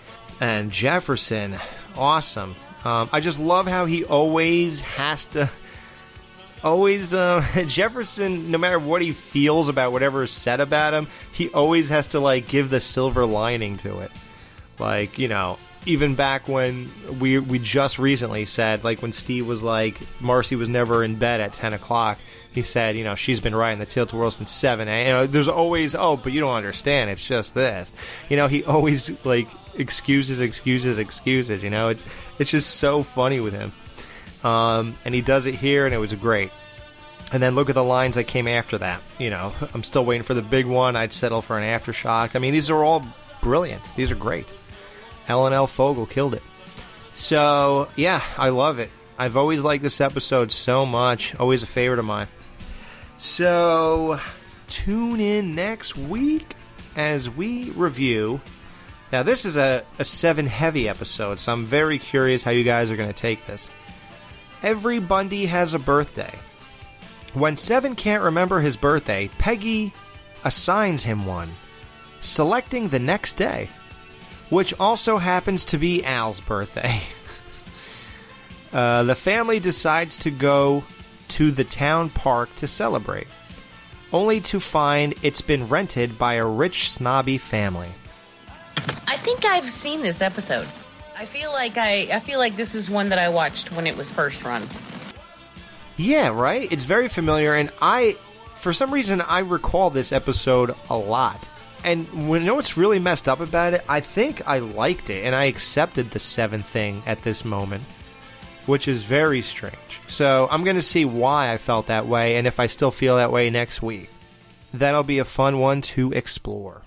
And Jefferson, awesome. Um, I just love how he always has to. Always, uh, Jefferson, no matter what he feels about whatever is said about him, he always has to, like, give the silver lining to it. Like, you know, even back when we we just recently said, like when Steve was like, Marcy was never in bed at ten o'clock. He said, you know, she's been riding the tail to world since seven. A. You know, there's always, oh, but you don't understand. It's just this. You know, he always like excuses, excuses, excuses. You know, it's it's just so funny with him. Um, and he does it here, and it was great. And then look at the lines that came after that. You know, I'm still waiting for the big one. I'd settle for an aftershock. I mean, these are all brilliant. These are great. Ellen L. Fogle killed it. So, yeah, I love it. I've always liked this episode so much. Always a favorite of mine. So, tune in next week as we review. Now, this is a, a seven heavy episode, so I'm very curious how you guys are going to take this. Every Bundy has a birthday. When Seven can't remember his birthday, Peggy assigns him one, selecting the next day, which also happens to be Al's birthday. Uh, the family decides to go to the town park to celebrate. only to find it's been rented by a rich, snobby family. I think I've seen this episode. I feel like I, I feel like this is one that I watched when it was first run. Yeah, right? It's very familiar, and I, for some reason, I recall this episode a lot. And when you know what's really messed up about it, I think I liked it, and I accepted the seventh thing at this moment, which is very strange. So I'm going to see why I felt that way, and if I still feel that way next week. That'll be a fun one to explore.